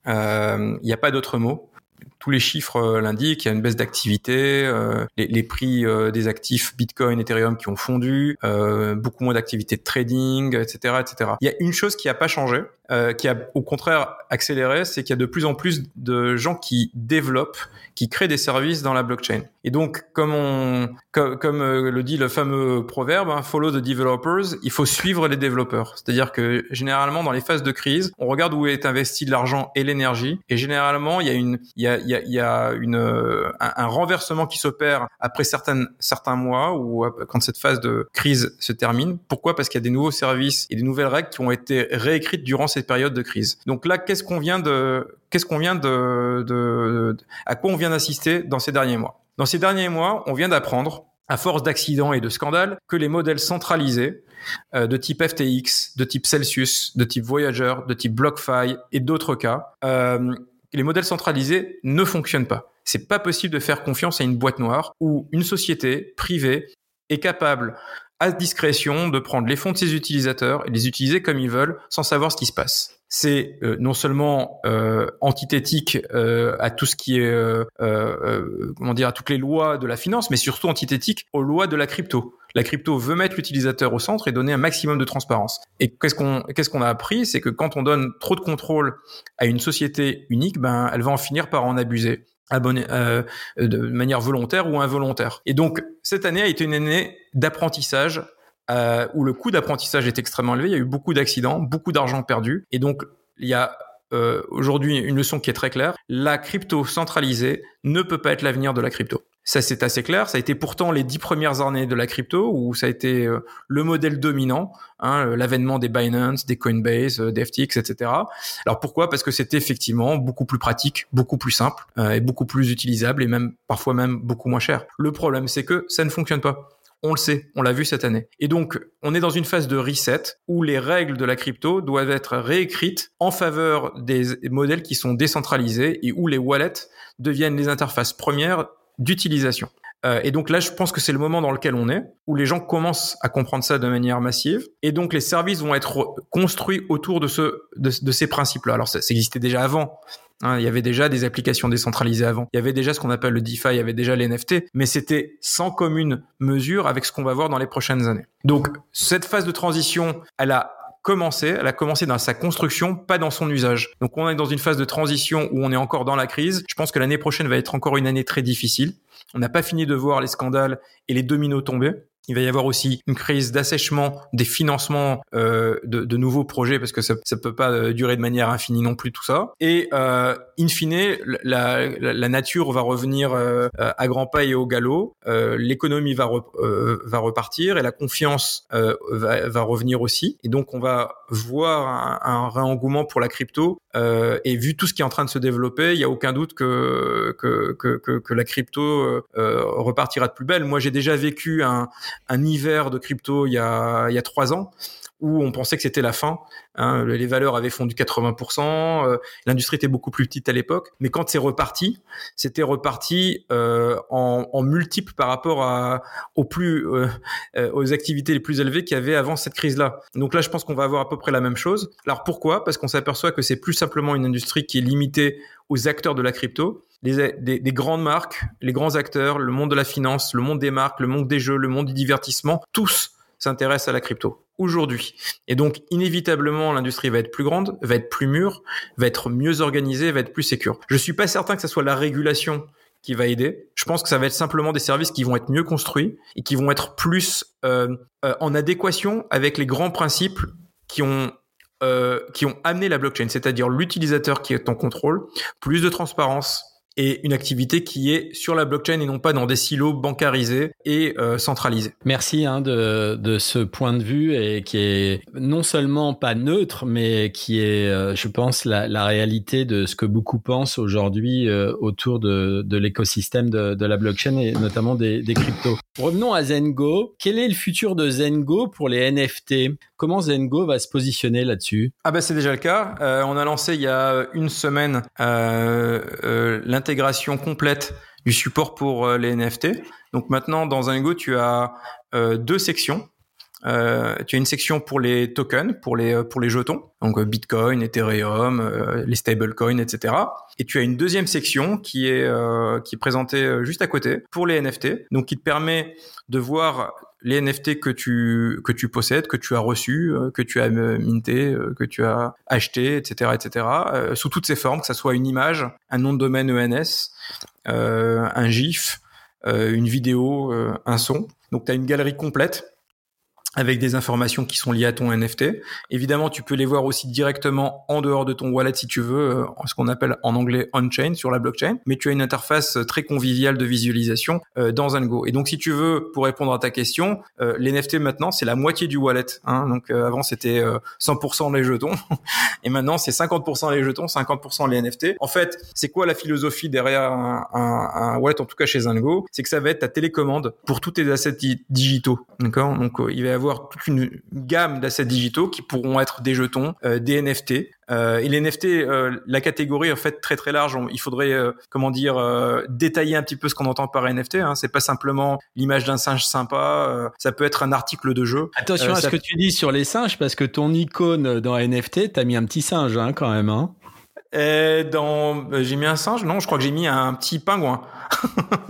Il euh, n'y a pas d'autre mot. Tous les chiffres euh, l'indiquent, il y a une baisse d'activité, euh, les, prix euh, des actifs Bitcoin, Ethereum qui ont fondu, beaucoup moins d'activité de trading, etc., etc. Il y a une chose qui n'a pas changé, euh, qui a au contraire accéléré, c'est qu'il y a de plus en plus de gens qui développent, qui créent des services dans la blockchain. Et donc, comme on, comme, comme euh, le dit le fameux proverbe, hein, follow the developers, il faut suivre les développeurs. C'est-à-dire que généralement dans les phases de crise, on regarde où est investi l'argent et l'énergie, et généralement il y a une, il y a, il y a, il y a une, un, renversement qui s'opère après certaines, certains mois ou quand cette phase de crise se termine. Pourquoi? Parce qu'il y a des nouveaux services et des nouvelles règles qui ont été réécrites durant cette période de crise. Donc là, qu'est-ce qu'on vient de, qu'est-ce qu'on vient de, à quoi on vient d'assister dans ces derniers mois? Dans ces derniers mois, on vient d'apprendre, à force d'accidents et de scandales, que les modèles centralisés euh, de type FTX, de type Celsius, de type Voyager, de type BlockFi et d'autres cas, euh, les modèles centralisés ne fonctionnent pas. C'est pas possible de faire confiance à une boîte noire où une société privée est capable à discrétion de prendre les fonds de ses utilisateurs et les utiliser comme ils veulent sans savoir ce qui se passe. C'est euh, non seulement euh, antithétique euh, à tout ce qui est euh, euh, comment dire à toutes les lois de la finance, mais surtout antithétique aux lois de la crypto. La crypto veut mettre l'utilisateur au centre et donner un maximum de transparence. Et qu'est-ce qu'on qu'est-ce qu'on a appris, c'est que quand on donne trop de contrôle à une société unique, ben elle va en finir par en abuser abonné, euh, de manière volontaire ou involontaire. Et donc, cette année a été une année d'apprentissage euh, où le coût d'apprentissage est extrêmement élevé. Il y a eu beaucoup d'accidents, beaucoup d'argent perdu. Et donc, il y a euh, aujourd'hui une leçon qui est très claire. La crypto centralisée ne peut pas être l'avenir de la crypto. Ça, c'est assez clair. Ça a été pourtant les dix premières années de la crypto où ça a été euh, le modèle dominant, hein, l'avènement des Binance, des Coinbase, euh, des FTX, etc. Alors pourquoi? Parce que c'était effectivement beaucoup plus pratique, beaucoup plus simple euh, et beaucoup plus utilisable et même parfois même beaucoup moins cher. Le problème, c'est que ça ne fonctionne pas. On le sait, on l'a vu cette année. Et donc, on est dans une phase de reset où les règles de la crypto doivent être réécrites en faveur des modèles qui sont décentralisés et où les wallets deviennent les interfaces premières d'utilisation. Euh, et donc là, je pense que c'est le moment dans lequel on est, où les gens commencent à comprendre ça de manière massive, et donc les services vont être construits autour de, ce, de, ces principes-là. Alors ça, ça, existait déjà avant. Hein, il y avait déjà des applications décentralisées avant. Il y avait déjà ce qu'on appelle le DeFi, il y avait déjà les NFT, mais c'était sans commune mesure avec ce qu'on va voir dans les prochaines années. Donc cette phase de transition, elle a elle a commencé dans sa construction, pas dans son usage. Donc on est dans une phase de transition où on est encore dans la crise. Je pense que l'année prochaine va être encore une année très difficile. On n'a pas fini de voir les scandales et les dominos tomber. Il va y avoir aussi une crise d'assèchement des financements euh, de, de, nouveaux projets parce que ça ne peut pas euh, durer de manière infinie non plus tout ça. Et euh, in fine, la, la, la, nature va revenir euh, à grands pas et au galop. Euh, l'économie va, re, euh, va repartir et la confiance va, va, revenir aussi. Et donc on va voir un, un réengouement pour la crypto. et vu tout ce qui est en train de se développer, il y a aucun doute que que, que, que la crypto repartira de plus belle. Moi, j'ai déjà vécu un un hiver de crypto il y a, il y a trois ans où on pensait que c'était la fin. Hein, les valeurs avaient fondu 80%, euh, l'industrie était beaucoup plus petite à l'époque, mais quand c'est reparti, c'était reparti euh, en, en, multiple par rapport à, aux plus euh, aux activités les plus élevées qu'il y avait avant cette crise-là. Donc là, je pense qu'on va avoir à peu près la même chose. Alors pourquoi? Parce qu'on s'aperçoit que c'est plus simplement une industrie qui est limitée aux acteurs de la crypto. Les, des, des, grandes marques, les grands acteurs, le monde de la finance, le monde des marques, le monde des jeux, le monde du divertissement, tous s'intéressent à la crypto aujourd'hui. Et donc, inévitablement, l'industrie va être plus grande, va être plus mûre, va être mieux organisée, va être plus sécure. Je suis pas certain que ce soit la régulation qui va aider. Je pense que ça va être simplement des services qui vont être mieux construits et qui vont être plus euh, euh, en adéquation avec les grands principes qui ont euh, qui ont amené la blockchain, c'est-à-dire l'utilisateur qui est en contrôle, plus de transparence, et une activité qui est sur la blockchain et non pas dans des silos bancarisés et euh, centralisés. Merci hein, de, de ce point de vue et qui est non seulement pas neutre, mais qui est, euh, je pense, la, la, réalité de ce que beaucoup pensent aujourd'hui euh, autour de, de l'écosystème de, de, la blockchain et notamment des, des cryptos. Revenons à Zengo. Quel est le futur de Zengo pour les NFT Comment Zengo va se positionner là-dessus? Ah ben c'est déjà le cas. Euh, on a lancé il y a une semaine euh, euh, l'intégration complète du support pour les NFT. Donc maintenant dans Zengo tu as deux sections. Tu as une section pour les tokens, pour les pour les jetons, donc Bitcoin, Ethereum, les stablecoins, etc. Et tu as une deuxième section qui est qui est présentée juste à côté pour les NFT, donc qui te permet de voir les NFT que tu que tu possèdes, que tu as reçus, que tu as minté, que tu as acheté, etc., etc., sous toutes ces formes, que ça soit une image, un nom de domaine ENS, un GIF, une vidéo, un son. Donc tu as une galerie complète avec des informations qui sont liées à ton NFT. Évidemment, tu peux les voir aussi directement en dehors de ton wallet si tu veux, euh, ce qu'on appelle en anglais on-chain sur la blockchain, mais tu as une interface très conviviale de visualisation euh, dans Zengo. Et donc, si tu veux, pour répondre à ta question, euh, les NFT maintenant, c'est la moitié du wallet. Hein. Donc, avant, c'était 100% les jetons, et maintenant, c'est 50% les jetons, 50% les NFT. En fait, c'est quoi la philosophie derrière un, un, un, wallet, en tout cas chez Zengo C'est que ça va être ta télécommande pour tous tes assets digitaux. D'accord? Donc, il va y avoir toute une gamme d'assets digitaux qui pourront être des jetons, euh, des NFT. Euh, et les NFT, euh, la catégorie en fait très très large. il faudrait comment dire détailler un petit peu ce qu'on entend par NFT. Hein. C'est pas simplement l'image d'un singe sympa. ça peut être un article de jeu. Attention à ce que tu dis sur les singes parce que ton icône dans NFT, t'as mis un petit singe hein, quand même. Hein. dans, j'ai mis un singe? Non, je crois que j'ai mis un petit pingouin.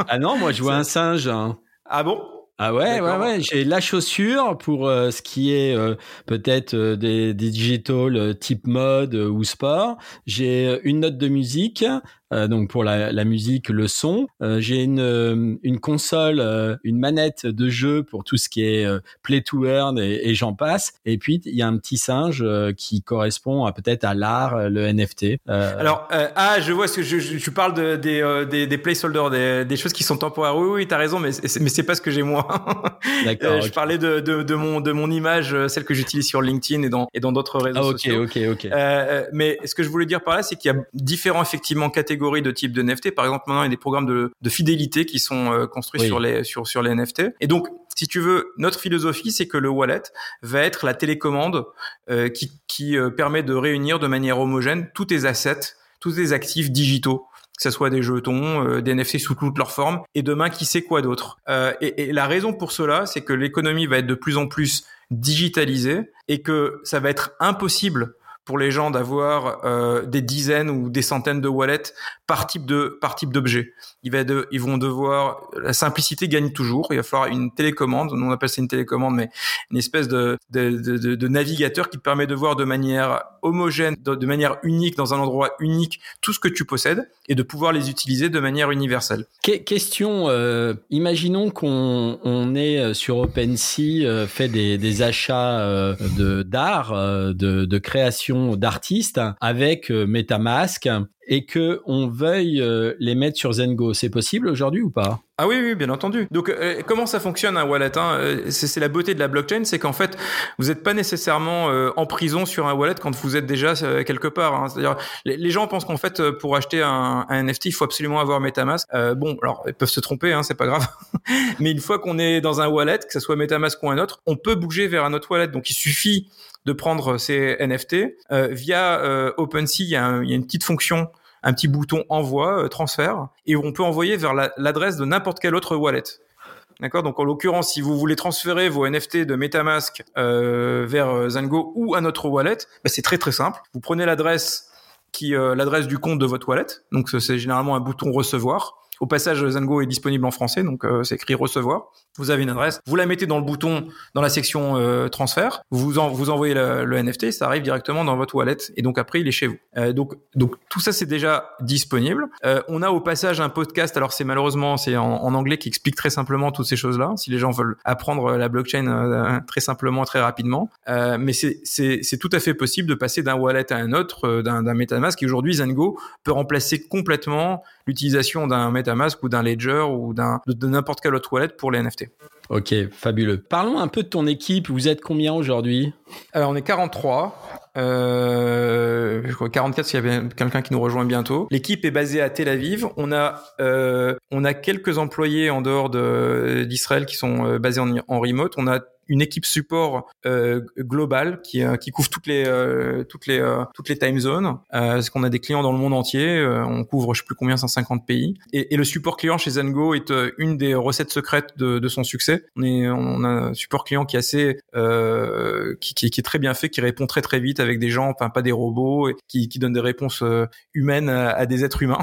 ah non, moi je vois un singe. Ah bon? Ah ouais, ouais, ouais. J'ai la chaussure pour euh, ce qui est euh, peut-être euh, des, des digital type mode ou sport. J'ai une note de musique, euh, donc pour la, la, musique, le son. Euh, j'ai une, euh, une console, une manette de jeu pour tout ce qui est play to earn et, et j'en passe. Et puis il y a un petit singe qui correspond à peut-être à l'art, le NFT. Alors ah, je vois ce que je, je, tu parles de, des, des, des placeholders, des, des choses qui sont temporaires. Oui, oui, t'as raison, mais mais c'est pas ce que j'ai moi. D'accord. je parlais de, de, de, mon de mon image, celle que j'utilise sur LinkedIn et dans et dans d'autres réseaux ah, sociaux. Ok, ok, ok. mais ce que je voulais dire par là, c'est qu'il y a différents effectivement catégories de type de NFT. Par exemple, maintenant, il y a des programmes de, fidélité qui sont euh, construits sur les sur sur les NFT. Et donc, si tu veux, notre philosophie, c'est que le wallet va être la télécommande euh, qui qui euh, permet de réunir de manière homogène tous tes assets, tous tes actifs digitaux que ce soit des jetons, des NFT sous toutes leurs formes, et demain, qui sait quoi d'autre. et, et, la raison pour cela, c'est que l'économie va être de plus en plus digitalisée et que ça va être impossible pour les gens d'avoir euh, des dizaines ou des centaines de wallets par type de par type d'objet. Ils, vont devoir la simplicité gagne toujours. Il va falloir une télécommande, on appelle ça une télécommande, mais une espèce de navigateur qui te permet de voir de manière homogène, de, manière unique dans un endroit unique tout ce que tu possèdes et de pouvoir les utiliser de manière universelle. question euh, imaginons qu'on on est euh, sur OpenSea, euh, fait des, achats d'art, de, création d'artistes avec MetaMask et que on veuille euh, les mettre sur Zengo. C'est possible aujourd'hui ou pas? Ah oui, oui, bien entendu. Donc, euh, comment ça fonctionne un wallet hein? C'est la beauté de la blockchain, c'est qu'en fait, vous n'êtes pas nécessairement en prison sur un wallet quand vous êtes déjà quelque part. Hein. C'est-à-dire, les, gens pensent qu'en fait, pour acheter un, un, NFT, il faut absolument avoir MetaMask. bon, alors ils peuvent se tromper, hein, c'est pas grave. Mais une fois qu'on est dans un wallet, que ce soit MetaMask ou un autre, on peut bouger vers un autre wallet. Donc, il suffit de prendre ces NFT. Euh, via euh, OpenSea, il y, y, a une petite fonction, un petit bouton envoi, euh, transfert, et on peut envoyer vers l'adresse de n'importe quel autre wallet. D'accord? Donc en l'occurrence, si vous voulez transférer vos NFT de MetaMask euh, vers Zengo ou un autre wallet, bah, c'est très très simple. Vous prenez l'adresse qui l'adresse du compte de votre wallet. Donc c'est généralement un bouton recevoir. Au passage, Zengo est disponible en français, donc euh, c'est écrit recevoir. Vous avez une adresse, vous la mettez dans le bouton dans la section euh, transfert, vous en, vous envoyez le, NFT, ça arrive directement dans votre wallet et donc après il est chez vous. Euh, donc donc tout ça c'est déjà disponible. Euh, on a au passage un podcast, alors c'est malheureusement c'est en, anglais qui explique très simplement toutes ces choses là. Si les gens veulent apprendre la blockchain euh, très simplement très rapidement, mais c'est tout à fait possible de passer d'un wallet à un autre, d'un MetaMask. Et aujourd'hui Zengo peut remplacer complètement l'utilisation d'un MetaMask ou d'un Ledger ou d'un de, n'importe quelle autre wallet pour les NFT. Ok, fabuleux. Parlons un peu de ton équipe. Vous êtes combien aujourd'hui? Alors on est 43. Euh, je crois 44 s'il y avait quelqu'un qui nous rejoint bientôt. L'équipe est basée à Tel Aviv. On a euh, on a quelques employés en dehors d'Israël qui sont euh, basés en, en remote. On a une équipe support euh, globale qui, euh, qui couvre toutes les euh, toutes les toutes les time zones. parce qu'on a des clients dans le monde entier, on couvre je sais plus combien 150 pays. Et, et le support client chez Zengo est une des recettes secrètes de, de son succès. On, est, on a un support client qui est assez qui, qui, qui, est très bien fait, qui répond très très vite avec des gens, enfin pas des robots, et qui, qui donne des réponses humaines à, des êtres humains.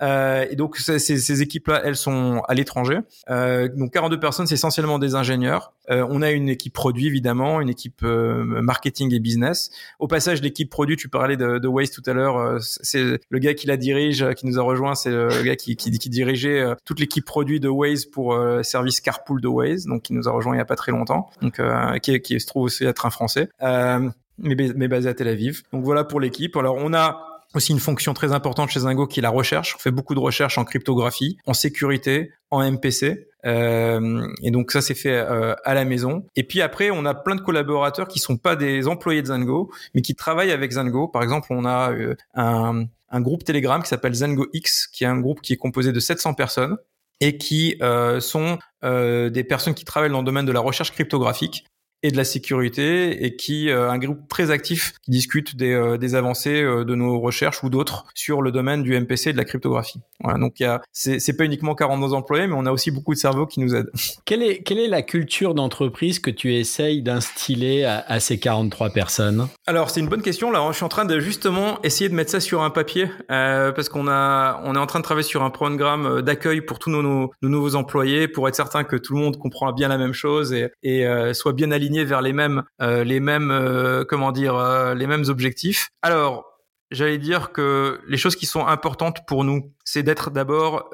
et donc ces, ces équipes-là, elles sont à l'étranger. donc 42 personnes, c'est essentiellement des ingénieurs. Euh, on a une équipe produit évidemment, une équipe euh, marketing et business. Au passage, l'équipe produit, tu parlais de, de Waze tout à l'heure, euh, c'est le gars qui la dirige, qui nous a rejoint, c'est le gars qui, qui, qui dirigeait toute l'équipe produit de Waze pour service carpool de Waze, donc qui nous a rejoint il y a pas très longtemps, donc qui, qui se trouve aussi être un Français. mais, mais basé à Tel Aviv. Donc voilà pour l'équipe. Alors on a aussi une fonction très importante chez Zingo qui est la recherche. On fait beaucoup de recherches en cryptographie, en sécurité, en MPC. Euh, et donc ça c'est fait euh, à la maison. Et puis après on a plein de collaborateurs qui sont pas des employés de Zengo, mais qui travaillent avec Zengo. Par exemple on a euh, un, un, groupe Telegram qui s'appelle Zengo X, qui est un groupe qui est composé de 700 personnes et qui euh, sont des personnes qui travaillent dans le domaine de la recherche cryptographique et de la sécurité et qui euh, un groupe très actif qui discute des, euh, des avancées euh, de nos recherches ou d'autres sur le domaine du MPC et de la cryptographie. Voilà, donc il y a c'est c'est pas uniquement 40 nos employés mais on a aussi beaucoup de cerveaux qui nous aident. Quelle est quelle est la culture d'entreprise que tu essayes d'instiller à, à, ces 43 personnes? Alors, c'est une bonne question là, je suis en train de justement essayer de mettre ça sur un papier euh, parce qu'on a on est en train de travailler sur un programme d'accueil pour tous nos, nos, nos, nouveaux employés pour être certain que tout le monde comprend bien la même chose et, et soit bien aligné vers les mêmes, euh, les mêmes, euh, comment dire, euh, les mêmes objectifs. Alors, j'allais dire que les choses qui sont importantes pour nous, c'est d'être d'abord,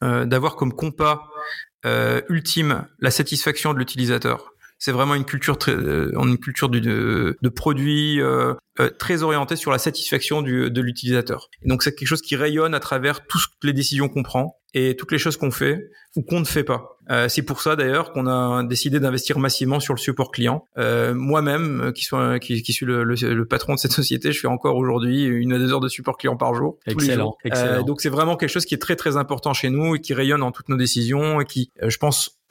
d'avoir comme compas ultime la satisfaction de l'utilisateur. C'est vraiment une culture, très, une culture de, de produit très orientée sur la satisfaction du, de l'utilisateur. Donc c'est quelque chose qui rayonne à travers toutes les décisions qu'on prend et toutes les choses qu'on fait ou qu'on ne fait pas. Euh, c'est pour ça d'ailleurs qu'on a décidé d'investir massivement sur le support client. Euh, Moi-même, euh, qui, soit, qui, qui suis le, le, le, patron de cette société, je fais encore aujourd'hui une à deux heures de support client par jour. Excellent. excellent. Euh, donc c'est vraiment quelque chose qui est très très important chez nous et qui rayonne dans toutes nos décisions et qui, euh, je pense,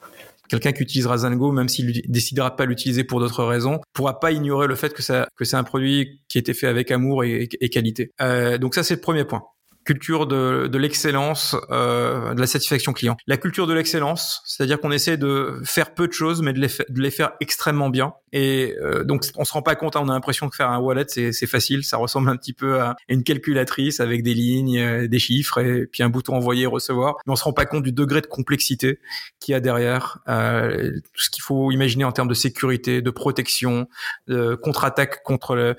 quelqu'un qui utilisera Zango, même s'il décidera pas l'utiliser pour d'autres raisons, pourra pas ignorer le fait que que c'est un produit qui a été fait avec amour et, et qualité. Euh, donc ça c'est le premier point culture de, de l'excellence, euh, de la satisfaction client. La culture de l'excellence, c'est-à-dire qu'on essaie de faire peu de choses, mais de les, de les faire extrêmement bien. Et euh, donc, on se rend pas compte, hein, on a l'impression que faire un wallet, c'est facile, ça ressemble un petit peu à une calculatrice avec des lignes, euh, des chiffres et puis un bouton envoyer recevoir. Mais on se rend pas compte du degré de complexité qu'il y a derrière, euh, tout ce qu'il faut imaginer en termes de sécurité, de protection, de contre-attaque contre le,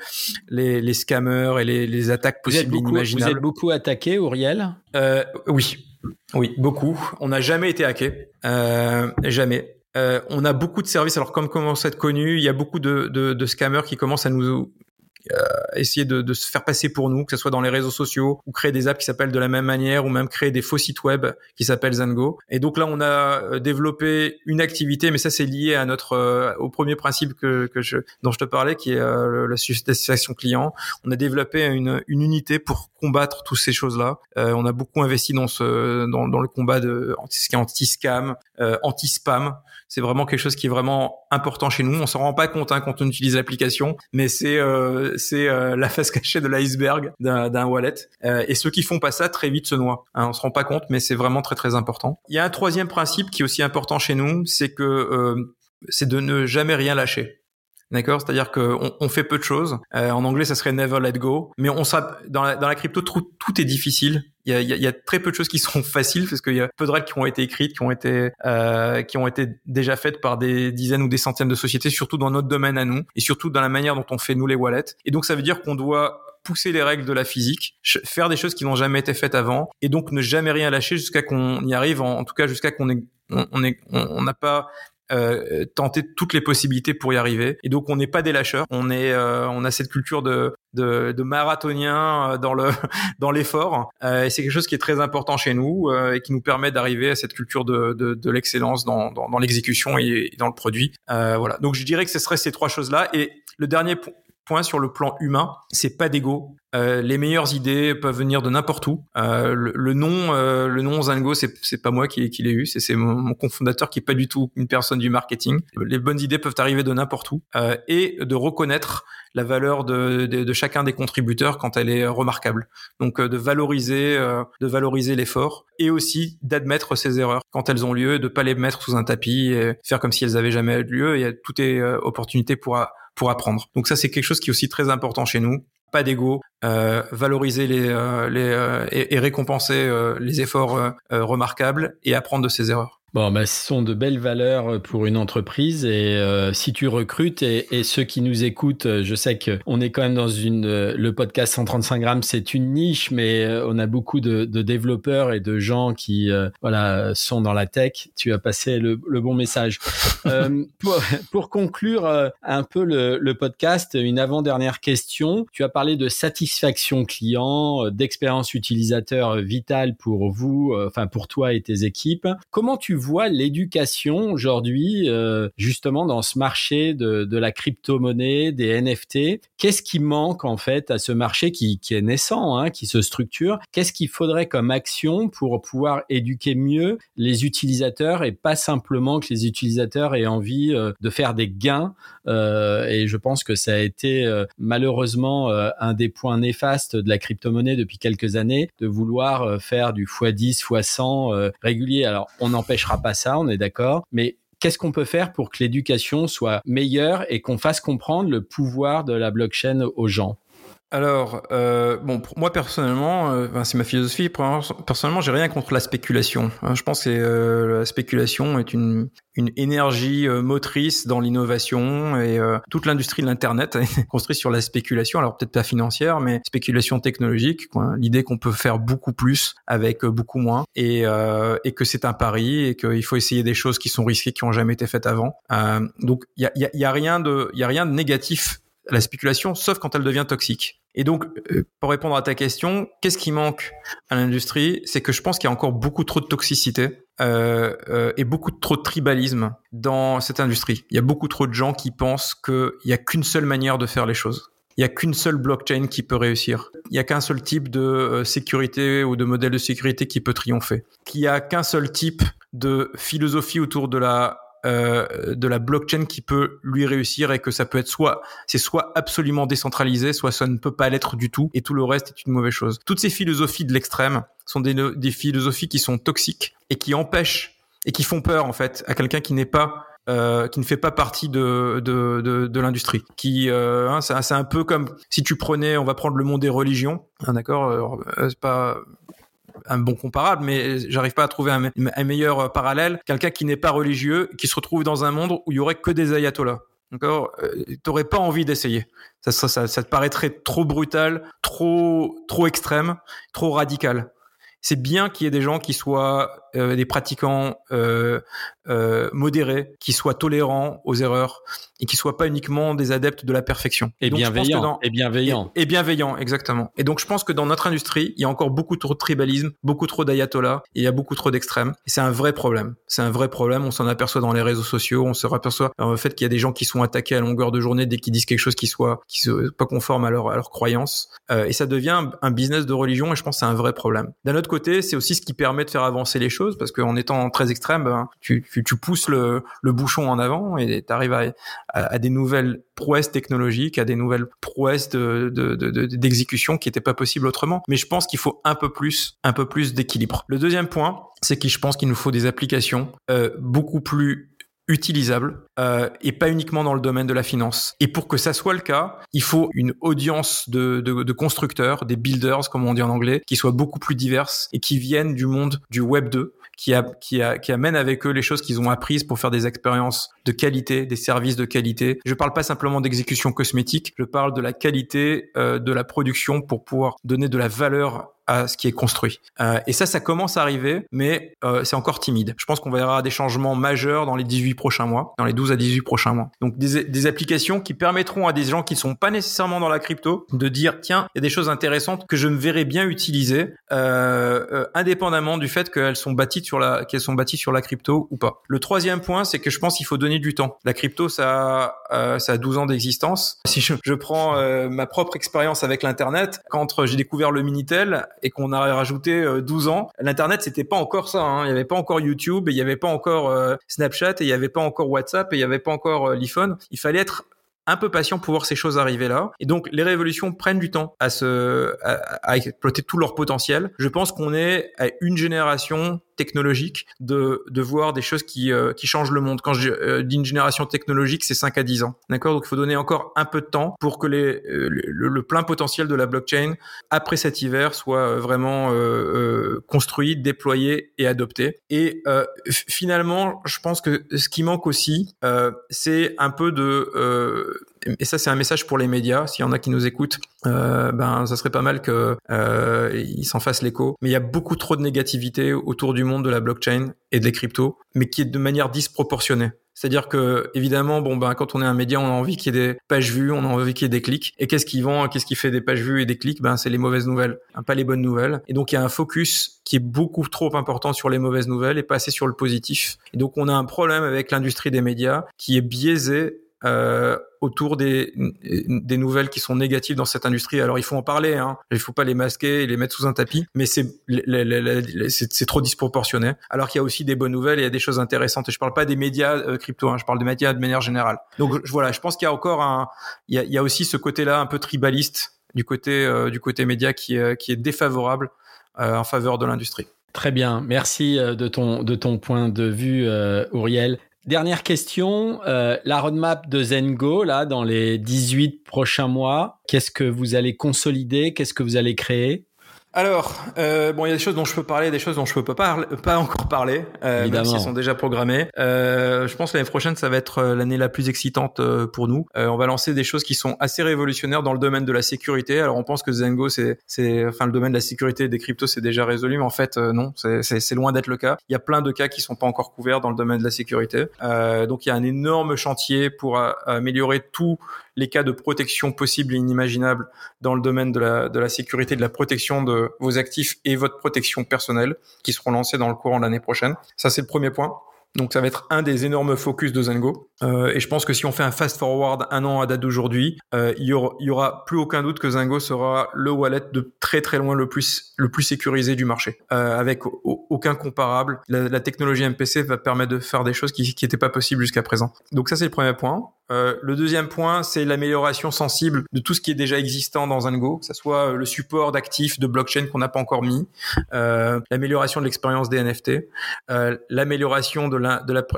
les, les scammers et les, les attaques possibles vous êtes beaucoup, Vous êtes beaucoup attaqué, Auriel euh, Oui. Oui, beaucoup. On n'a jamais été hacké. Euh, jamais. Euh, on a beaucoup de services. Alors comme commence à être connu, il y a beaucoup de, scammers qui commencent à nous essayer de, de, se faire passer pour nous, que ce soit dans les réseaux sociaux ou créer des apps qui s'appellent de la même manière ou même créer des faux sites web qui s'appellent Zango. Et donc là, on a euh, développé une activité, mais ça c'est lié à notre euh, au premier principe que, que je, dont je te parlais, qui est la satisfaction client. On a développé une, une unité pour combattre toutes ces choses-là. on a beaucoup investi dans ce dans, dans le combat de anti-scam, anti-spam. C'est vraiment quelque chose qui est vraiment important chez nous. On s'en rend pas compte hein, quand on utilise l'application, mais c'est euh, c'est euh, la face cachée de l'iceberg d'un wallet. Euh, et ceux qui font pas ça très vite se noient. Hein, on se rend pas compte, mais c'est vraiment très très important. Il y a un troisième principe qui est aussi important chez nous, c'est que euh, c'est de ne jamais rien lâcher. D'accord? C'est-à-dire qu'on on fait peu de choses. Euh, en anglais, ça serait never let go. Mais on dans la, dans la crypto, tout, tout est difficile. Il y, a, il y, a, très peu de choses qui sont faciles parce qu'il y a peu de règles qui ont été écrites, qui ont été euh, qui ont été déjà faites par des dizaines ou des centaines de sociétés, surtout dans notre domaine à nous et surtout dans la manière dont on fait nous les wallets. Et donc ça veut dire qu'on doit pousser les règles de la physique, faire des choses qui n'ont jamais été faites avant, et donc ne jamais rien lâcher jusqu'à qu'on y arrive, en, tout cas jusqu'à qu'on on est on n'a pas euh, tenter toutes les possibilités pour y arriver. Et donc on n'est pas des lâcheurs, on est, euh, on a cette culture de de, de marathonien euh, dans le dans l'effort. Euh, et c'est quelque chose qui est très important chez nous euh, et qui nous permet d'arriver à cette culture de de, de l'excellence dans dans, dans l'exécution et, dans le produit. voilà. Donc je dirais que ce serait ces trois choses là. Et le dernier point sur le plan humain, c'est pas d'ego. Euh, les meilleures idées peuvent venir de n'importe où. Euh, le, nom, euh, le nom Zango, c'est pas moi qui, qui l'ai eu, c'est mon, mon cofondateur qui est pas du tout une personne du marketing. Les bonnes idées peuvent arriver de n'importe où euh, et de reconnaître la valeur de, de, de, chacun des contributeurs quand elle est remarquable. Donc de valoriser, de valoriser l'effort et aussi d'admettre ses erreurs quand elles ont lieu, de pas les mettre sous un tapis, et faire comme si elles avaient jamais eu lieu. Il y a tout est opportunité pour pour apprendre. Donc ça, c'est quelque chose qui est aussi très important chez nous. Pas d'ego, euh, valoriser les, euh, les euh, et, et, récompenser les efforts remarquables et apprendre de ses erreurs. Bon, bah, ce sont de belles valeurs pour une entreprise et euh, si tu recrutes et, et, ceux qui nous écoutent, je sais qu'on est quand même dans une le podcast 135 grammes, c'est une niche, mais on a beaucoup de, de, développeurs et de gens qui euh, voilà sont dans la tech. Tu as passé le, le bon message. euh, pour, pour, conclure un peu le, le podcast, une avant-dernière question. Tu as parlé de satisfaction client, d'expérience utilisateur vitale pour vous, enfin pour toi et tes équipes. Comment tu vois l'éducation aujourd'hui, euh, justement dans ce marché de, la crypto-monnaie, des NFT Qu'est-ce qui manque en fait à ce marché qui, est naissant, hein, qui se structure? Qu'est-ce qu'il faudrait comme action pour pouvoir éduquer mieux les utilisateurs et pas simplement que les utilisateurs aient envie euh, de faire des gains? Euh, Et je pense que ça a été malheureusement un des points néfastes de la crypto-monnaie depuis quelques années, de vouloir faire du x10, x100 régulier. Alors on pas ça, on est d'accord, mais qu'est-ce qu'on peut faire pour que l'éducation soit meilleure et qu'on fasse comprendre le pouvoir de la blockchain aux gens? Alors, euh, bon, moi personnellement, euh, c'est ma philosophie. Personnellement, j'ai rien contre la spéculation. Hein, je pense que euh, la spéculation est une énergie euh, motrice dans l'innovation et toute l'industrie de l'internet est construite sur la spéculation. Alors peut-être pas financière, mais spéculation technologique. L'idée qu'on peut faire beaucoup plus avec beaucoup moins et que c'est un pari et qu'il faut essayer des choses qui sont risquées, qui ont jamais été faites avant. donc il y a, rien de il y a rien de négatif la spéculation, sauf quand elle devient toxique. Et donc, euh, pour répondre à ta question, qu'est-ce qui manque à l'industrie? C'est que je pense qu'il y a encore beaucoup trop de toxicité euh, euh, et beaucoup trop de tribalisme dans cette industrie. Il y a beaucoup trop de gens qui pensent qu'il n'y a qu'une seule manière de faire les choses. Il n'y a qu'une seule blockchain qui peut réussir. Il n'y a qu'un seul type de euh, sécurité ou de modèle de sécurité qui peut triompher. Qu'il n'y a qu'un seul type de philosophie autour de la euh, de la blockchain qui peut lui réussir et que ça peut être soit c'est soit absolument décentralisé, soit ça ne peut pas l'être du tout et tout le reste est une mauvaise chose. Toutes ces philosophies de l'extrême sont des, des philosophies qui sont toxiques et qui empêchent et qui font peur en fait à quelqu'un qui n'est pas euh, qui ne fait pas partie de de, de, l'industrie. Qui euh, hein, c'est un peu comme si tu prenais, on va prendre le monde des religions, hein, d'accord, euh, c'est pas un bon comparable, mais j'arrive pas à trouver un, meilleur euh, parallèle. Quelqu'un qui n'est pas religieux, qui se retrouve dans un monde où il y aurait que des ayatollahs. D'accord? Euh, T'aurais pas envie d'essayer. Ça, ça, ça, ça, te paraîtrait trop brutal, trop, trop extrême, trop radical. C'est bien qu'il y ait des gens qui soient euh, des pratiquants euh, euh, modérés, qui soient tolérants aux erreurs et qui soient pas uniquement des adeptes de la perfection. Et, bienveillants. et bienveillants. Et, et bienveillants, exactement. Et donc je pense que dans notre industrie, il y a encore beaucoup trop de tribalisme, beaucoup trop d'ayatollahs, et il y a beaucoup trop d'extrêmes. Et c'est un vrai problème. C'est un vrai problème. On s'en aperçoit dans les réseaux sociaux. On se aperçoit le fait qu'il y a des gens qui sont attaqués à longueur de journée dès qu'ils disent quelque chose qui soit qui soit pas conforme à leur à leur croyance. Euh, et ça devient un business de religion. Et je pense que c'est un vrai problème. D'un autre côté, c'est aussi ce qui permet de faire avancer les choses parce qu'en étant très extrême, ben, tu, pousses le, bouchon en avant et tu arrives à, des nouvelles prouesses technologiques, à des nouvelles prouesses de, de, de, d'exécution qui n'étaient pas possibles autrement. Mais je pense qu'il faut un peu plus, un peu plus d'équilibre. Le deuxième point, c'est que je pense qu'il nous faut des applications euh, beaucoup plus utilisable euh, et pas uniquement dans le domaine de la finance. Et pour que ça soit le cas, il faut une audience de, de, de, constructeurs, des builders comme on dit en anglais, qui soit beaucoup plus diverse et qui viennent du monde du Web 2 qui, a, qui, a, qui amènent avec eux les choses qu'ils ont apprises pour faire des expériences de qualité, des services de qualité. Je parle pas simplement d'exécution cosmétique, je parle de la qualité euh, de la production pour pouvoir donner de la valeur à, ce qui est construit. Euh, et ça, ça commence à arriver, mais euh, c'est encore timide. Je pense qu'on verra des changements majeurs dans les 18 prochains mois, dans les 12 à 18 prochains mois. Donc des, des applications qui permettront à des gens qui sont pas nécessairement dans la crypto de dire tiens, il y a des choses intéressantes que je me verrais bien utiliser, euh, euh, indépendamment du fait qu'elles sont bâties sur la qu'elles sont bâties sur la crypto ou pas. Le troisième point, c'est que je pense qu'il faut donner du temps. La crypto, ça, euh, ça a 12 ans d'existence. Si je, je prends euh, ma propre expérience avec l'internet, quand j'ai découvert le Minitel et qu'on a rajouté 12 ans, l'internet c'était pas encore ça. Hein. Il y avait pas encore YouTube, et il y avait pas encore Snapchat, et il y avait pas encore WhatsApp, et il y avait pas encore l'iPhone. Il fallait être un peu patient pour voir ces choses arriver là. Et donc, les révolutions prennent du temps à se, à exploiter tout leur potentiel. Je pense qu'on est à une génération technologique de, de voir des choses qui, euh, qui changent le monde. Quand je euh, génération technologique, c'est 5 à 10 ans. D'accord? Donc il faut donner encore un peu de temps pour que les, euh, le, le, plein potentiel de la blockchain après cet hiver soit vraiment construit, déployé et adopté. Et finalement, je pense que ce qui manque aussi, c'est un peu de et ça c'est un message pour les médias, s'il y en a qui nous écoutent, euh, ben ça serait pas mal que euh, ils s'en fassent l'écho. Mais il y a beaucoup trop de négativité autour du monde de la blockchain et des cryptos, mais qui est de manière disproportionnée. C'est-à-dire que évidemment, bon ben quand on est un média, on a envie qu'il y ait des pages vues, on a envie qu'il y ait des clics. Et qu'est-ce qui vend, qu'est-ce qui fait des pages vues et des clics? Ben c'est les mauvaises nouvelles, hein, pas les bonnes nouvelles. Et donc il y a un focus qui est beaucoup trop important sur les mauvaises nouvelles et pas assez sur le positif. Et donc on a un problème avec l'industrie des médias qui est biaisée euh, autour des, des nouvelles qui sont négatives dans cette industrie. Alors il faut en parler, hein. il faut pas les masquer les mettre sous un tapis, mais c'est trop disproportionné. Alors qu'il y a aussi des bonnes nouvelles et il y a des choses intéressantes. Et je parle pas des médias euh, crypto, hein, je parle des médias de manière générale. Donc voilà, je pense qu'il y a encore un, il y a, aussi ce côté-là un peu tribaliste du côté euh, du côté média qui, qui est défavorable en faveur de l'industrie. Très bien, merci de ton, de ton point de vue, euh, Uriel. Dernière question, euh, la roadmap de Zengo, là, dans les 18 prochains mois, qu'est-ce que vous allez consolider, qu'est-ce que vous allez créer? Alors, euh, bon, il y a des choses dont je peux parler, des choses dont je peux pas, pas encore parler, euh, même si elles sont déjà programmées. Euh, je pense que l'année prochaine, ça va être euh, l'année la plus excitante euh, pour nous. Euh, on va lancer des choses qui sont assez révolutionnaires dans le domaine de la sécurité. Alors, on pense que Zengo, c'est, c'est, enfin, le domaine de la sécurité des cryptos, c'est déjà résolu, mais en fait, non, c'est, c'est, c'est loin d'être le cas. Il y a plein de cas qui sont pas encore couverts dans le domaine de la sécurité. donc, il y a un énorme chantier pour améliorer tout les cas de protection possibles et inimaginables dans le domaine de la, de la sécurité, de la protection de vos actifs et votre protection personnelle qui seront lancés dans le courant de l'année prochaine. Ça, c'est le premier point. Donc ça va être un des énormes focus de Zengo. Euh, et je pense que si on fait un fast forward un an à date d'aujourd'hui, euh, il, y aura, y aura plus aucun doute que Zengo sera le wallet de très très loin le plus le plus sécurisé du marché, euh, avec aucun comparable. La, la, technologie MPC va permettre de faire des choses qui n'étaient pas possibles jusqu'à présent. Donc ça c'est le premier point. Euh, le deuxième point, c'est l'amélioration sensible de tout ce qui est déjà existant dans Zengo, que ce soit le support d'actifs de blockchain qu'on n'a pas encore mis, euh, l'amélioration de l'expérience des NFT, euh, l'amélioration de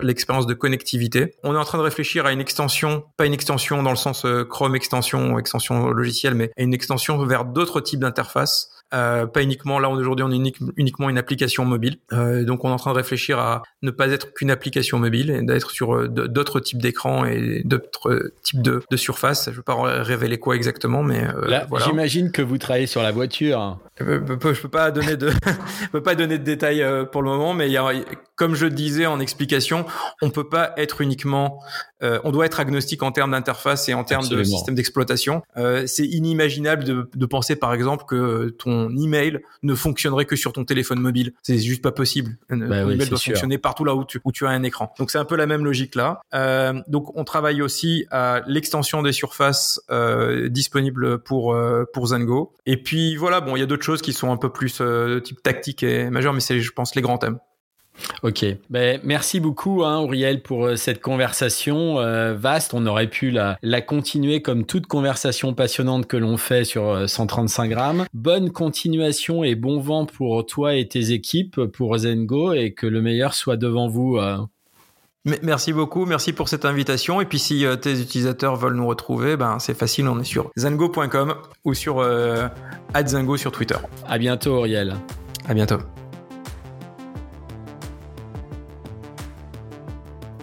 l'expérience de, connectivité. On est en train de réfléchir à une extension, pas une extension dans le sens euh, Chrome extension, extension logicielle, mais une extension vers d'autres types d'interfaces euh, pas uniquement là aujourd'hui on est uniquement une application mobile. Euh, donc on est en train de réfléchir à ne pas être qu'une application mobile et d'être sur euh, d'autres types d'écrans et d'autres types de, de surfaces. Je ne veux pas révéler quoi exactement, mais euh, voilà. J'imagine que vous travaillez sur la voiture. Je peux, peux pas donner de, je peux pas donner de détails euh, pour le moment, mais il y a, comme je disais en explication, on peut pas être uniquement, euh, on doit être agnostique en termes d'interface et en termes Absolument. de système d'exploitation. Euh, c'est inimaginable de, de, penser par exemple que ton email ne fonctionnerait que sur ton téléphone mobile. C'est juste pas possible. Bah ton oui, email doit sûr. fonctionner partout là où tu, où tu as un écran. Donc c'est un peu la même logique là. Euh, donc on travaille aussi à l'extension des surfaces disponibles pour pour Zengo. Et puis voilà, bon, il y a d'autres choses qui sont un peu plus euh, type tactique et majeur, mais c'est, je pense, les grands thèmes. Ok, ben, merci beaucoup hein, Auriel pour euh, cette conversation euh, vaste. On aurait pu la, la, continuer comme toute conversation passionnante que l'on fait sur 135 euh, grammes. Bonne continuation et bon vent pour toi et tes équipes pour Zengo et que le meilleur soit devant vous. Merci beaucoup, merci pour cette invitation. Et puis si euh, tes utilisateurs veulent nous retrouver, ben c'est facile, on est sur zengo.com ou sur euh, @zengo sur Twitter. À bientôt, Auriel. À bientôt.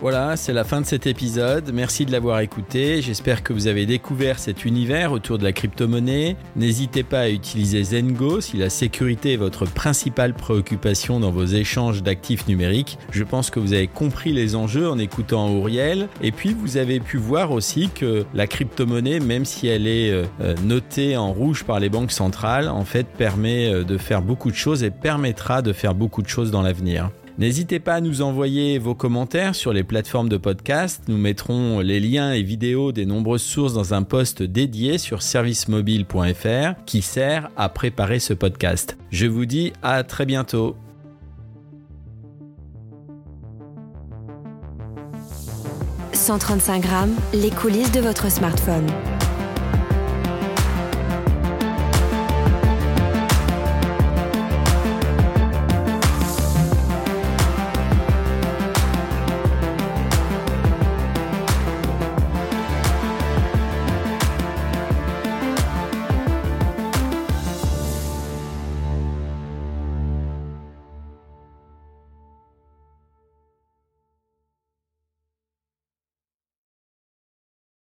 Voilà, c'est la fin de cet épisode. Merci de l'avoir écouté. J'espère que vous avez découvert cet univers autour de la crypto-monnaie. N'hésitez pas à utiliser Zengo si la sécurité est votre principale préoccupation dans vos échanges d'actifs numériques. Je pense que vous avez compris les enjeux en écoutant Auriel. Et puis, vous avez pu voir aussi que la crypto-monnaie, même si elle est euh, euh, notée en rouge par les banques centrales, en fait, permet euh, de faire beaucoup de choses et permettra de faire beaucoup de choses dans l'avenir. N'hésitez pas à nous envoyer vos commentaires sur les plateformes de podcast. Nous mettrons les liens et vidéos des nombreuses sources dans un post dédié sur servicemobile.fr qui sert à préparer ce podcast. Je vous dis à très bientôt. « 135 grammes, les coulisses de votre smartphone.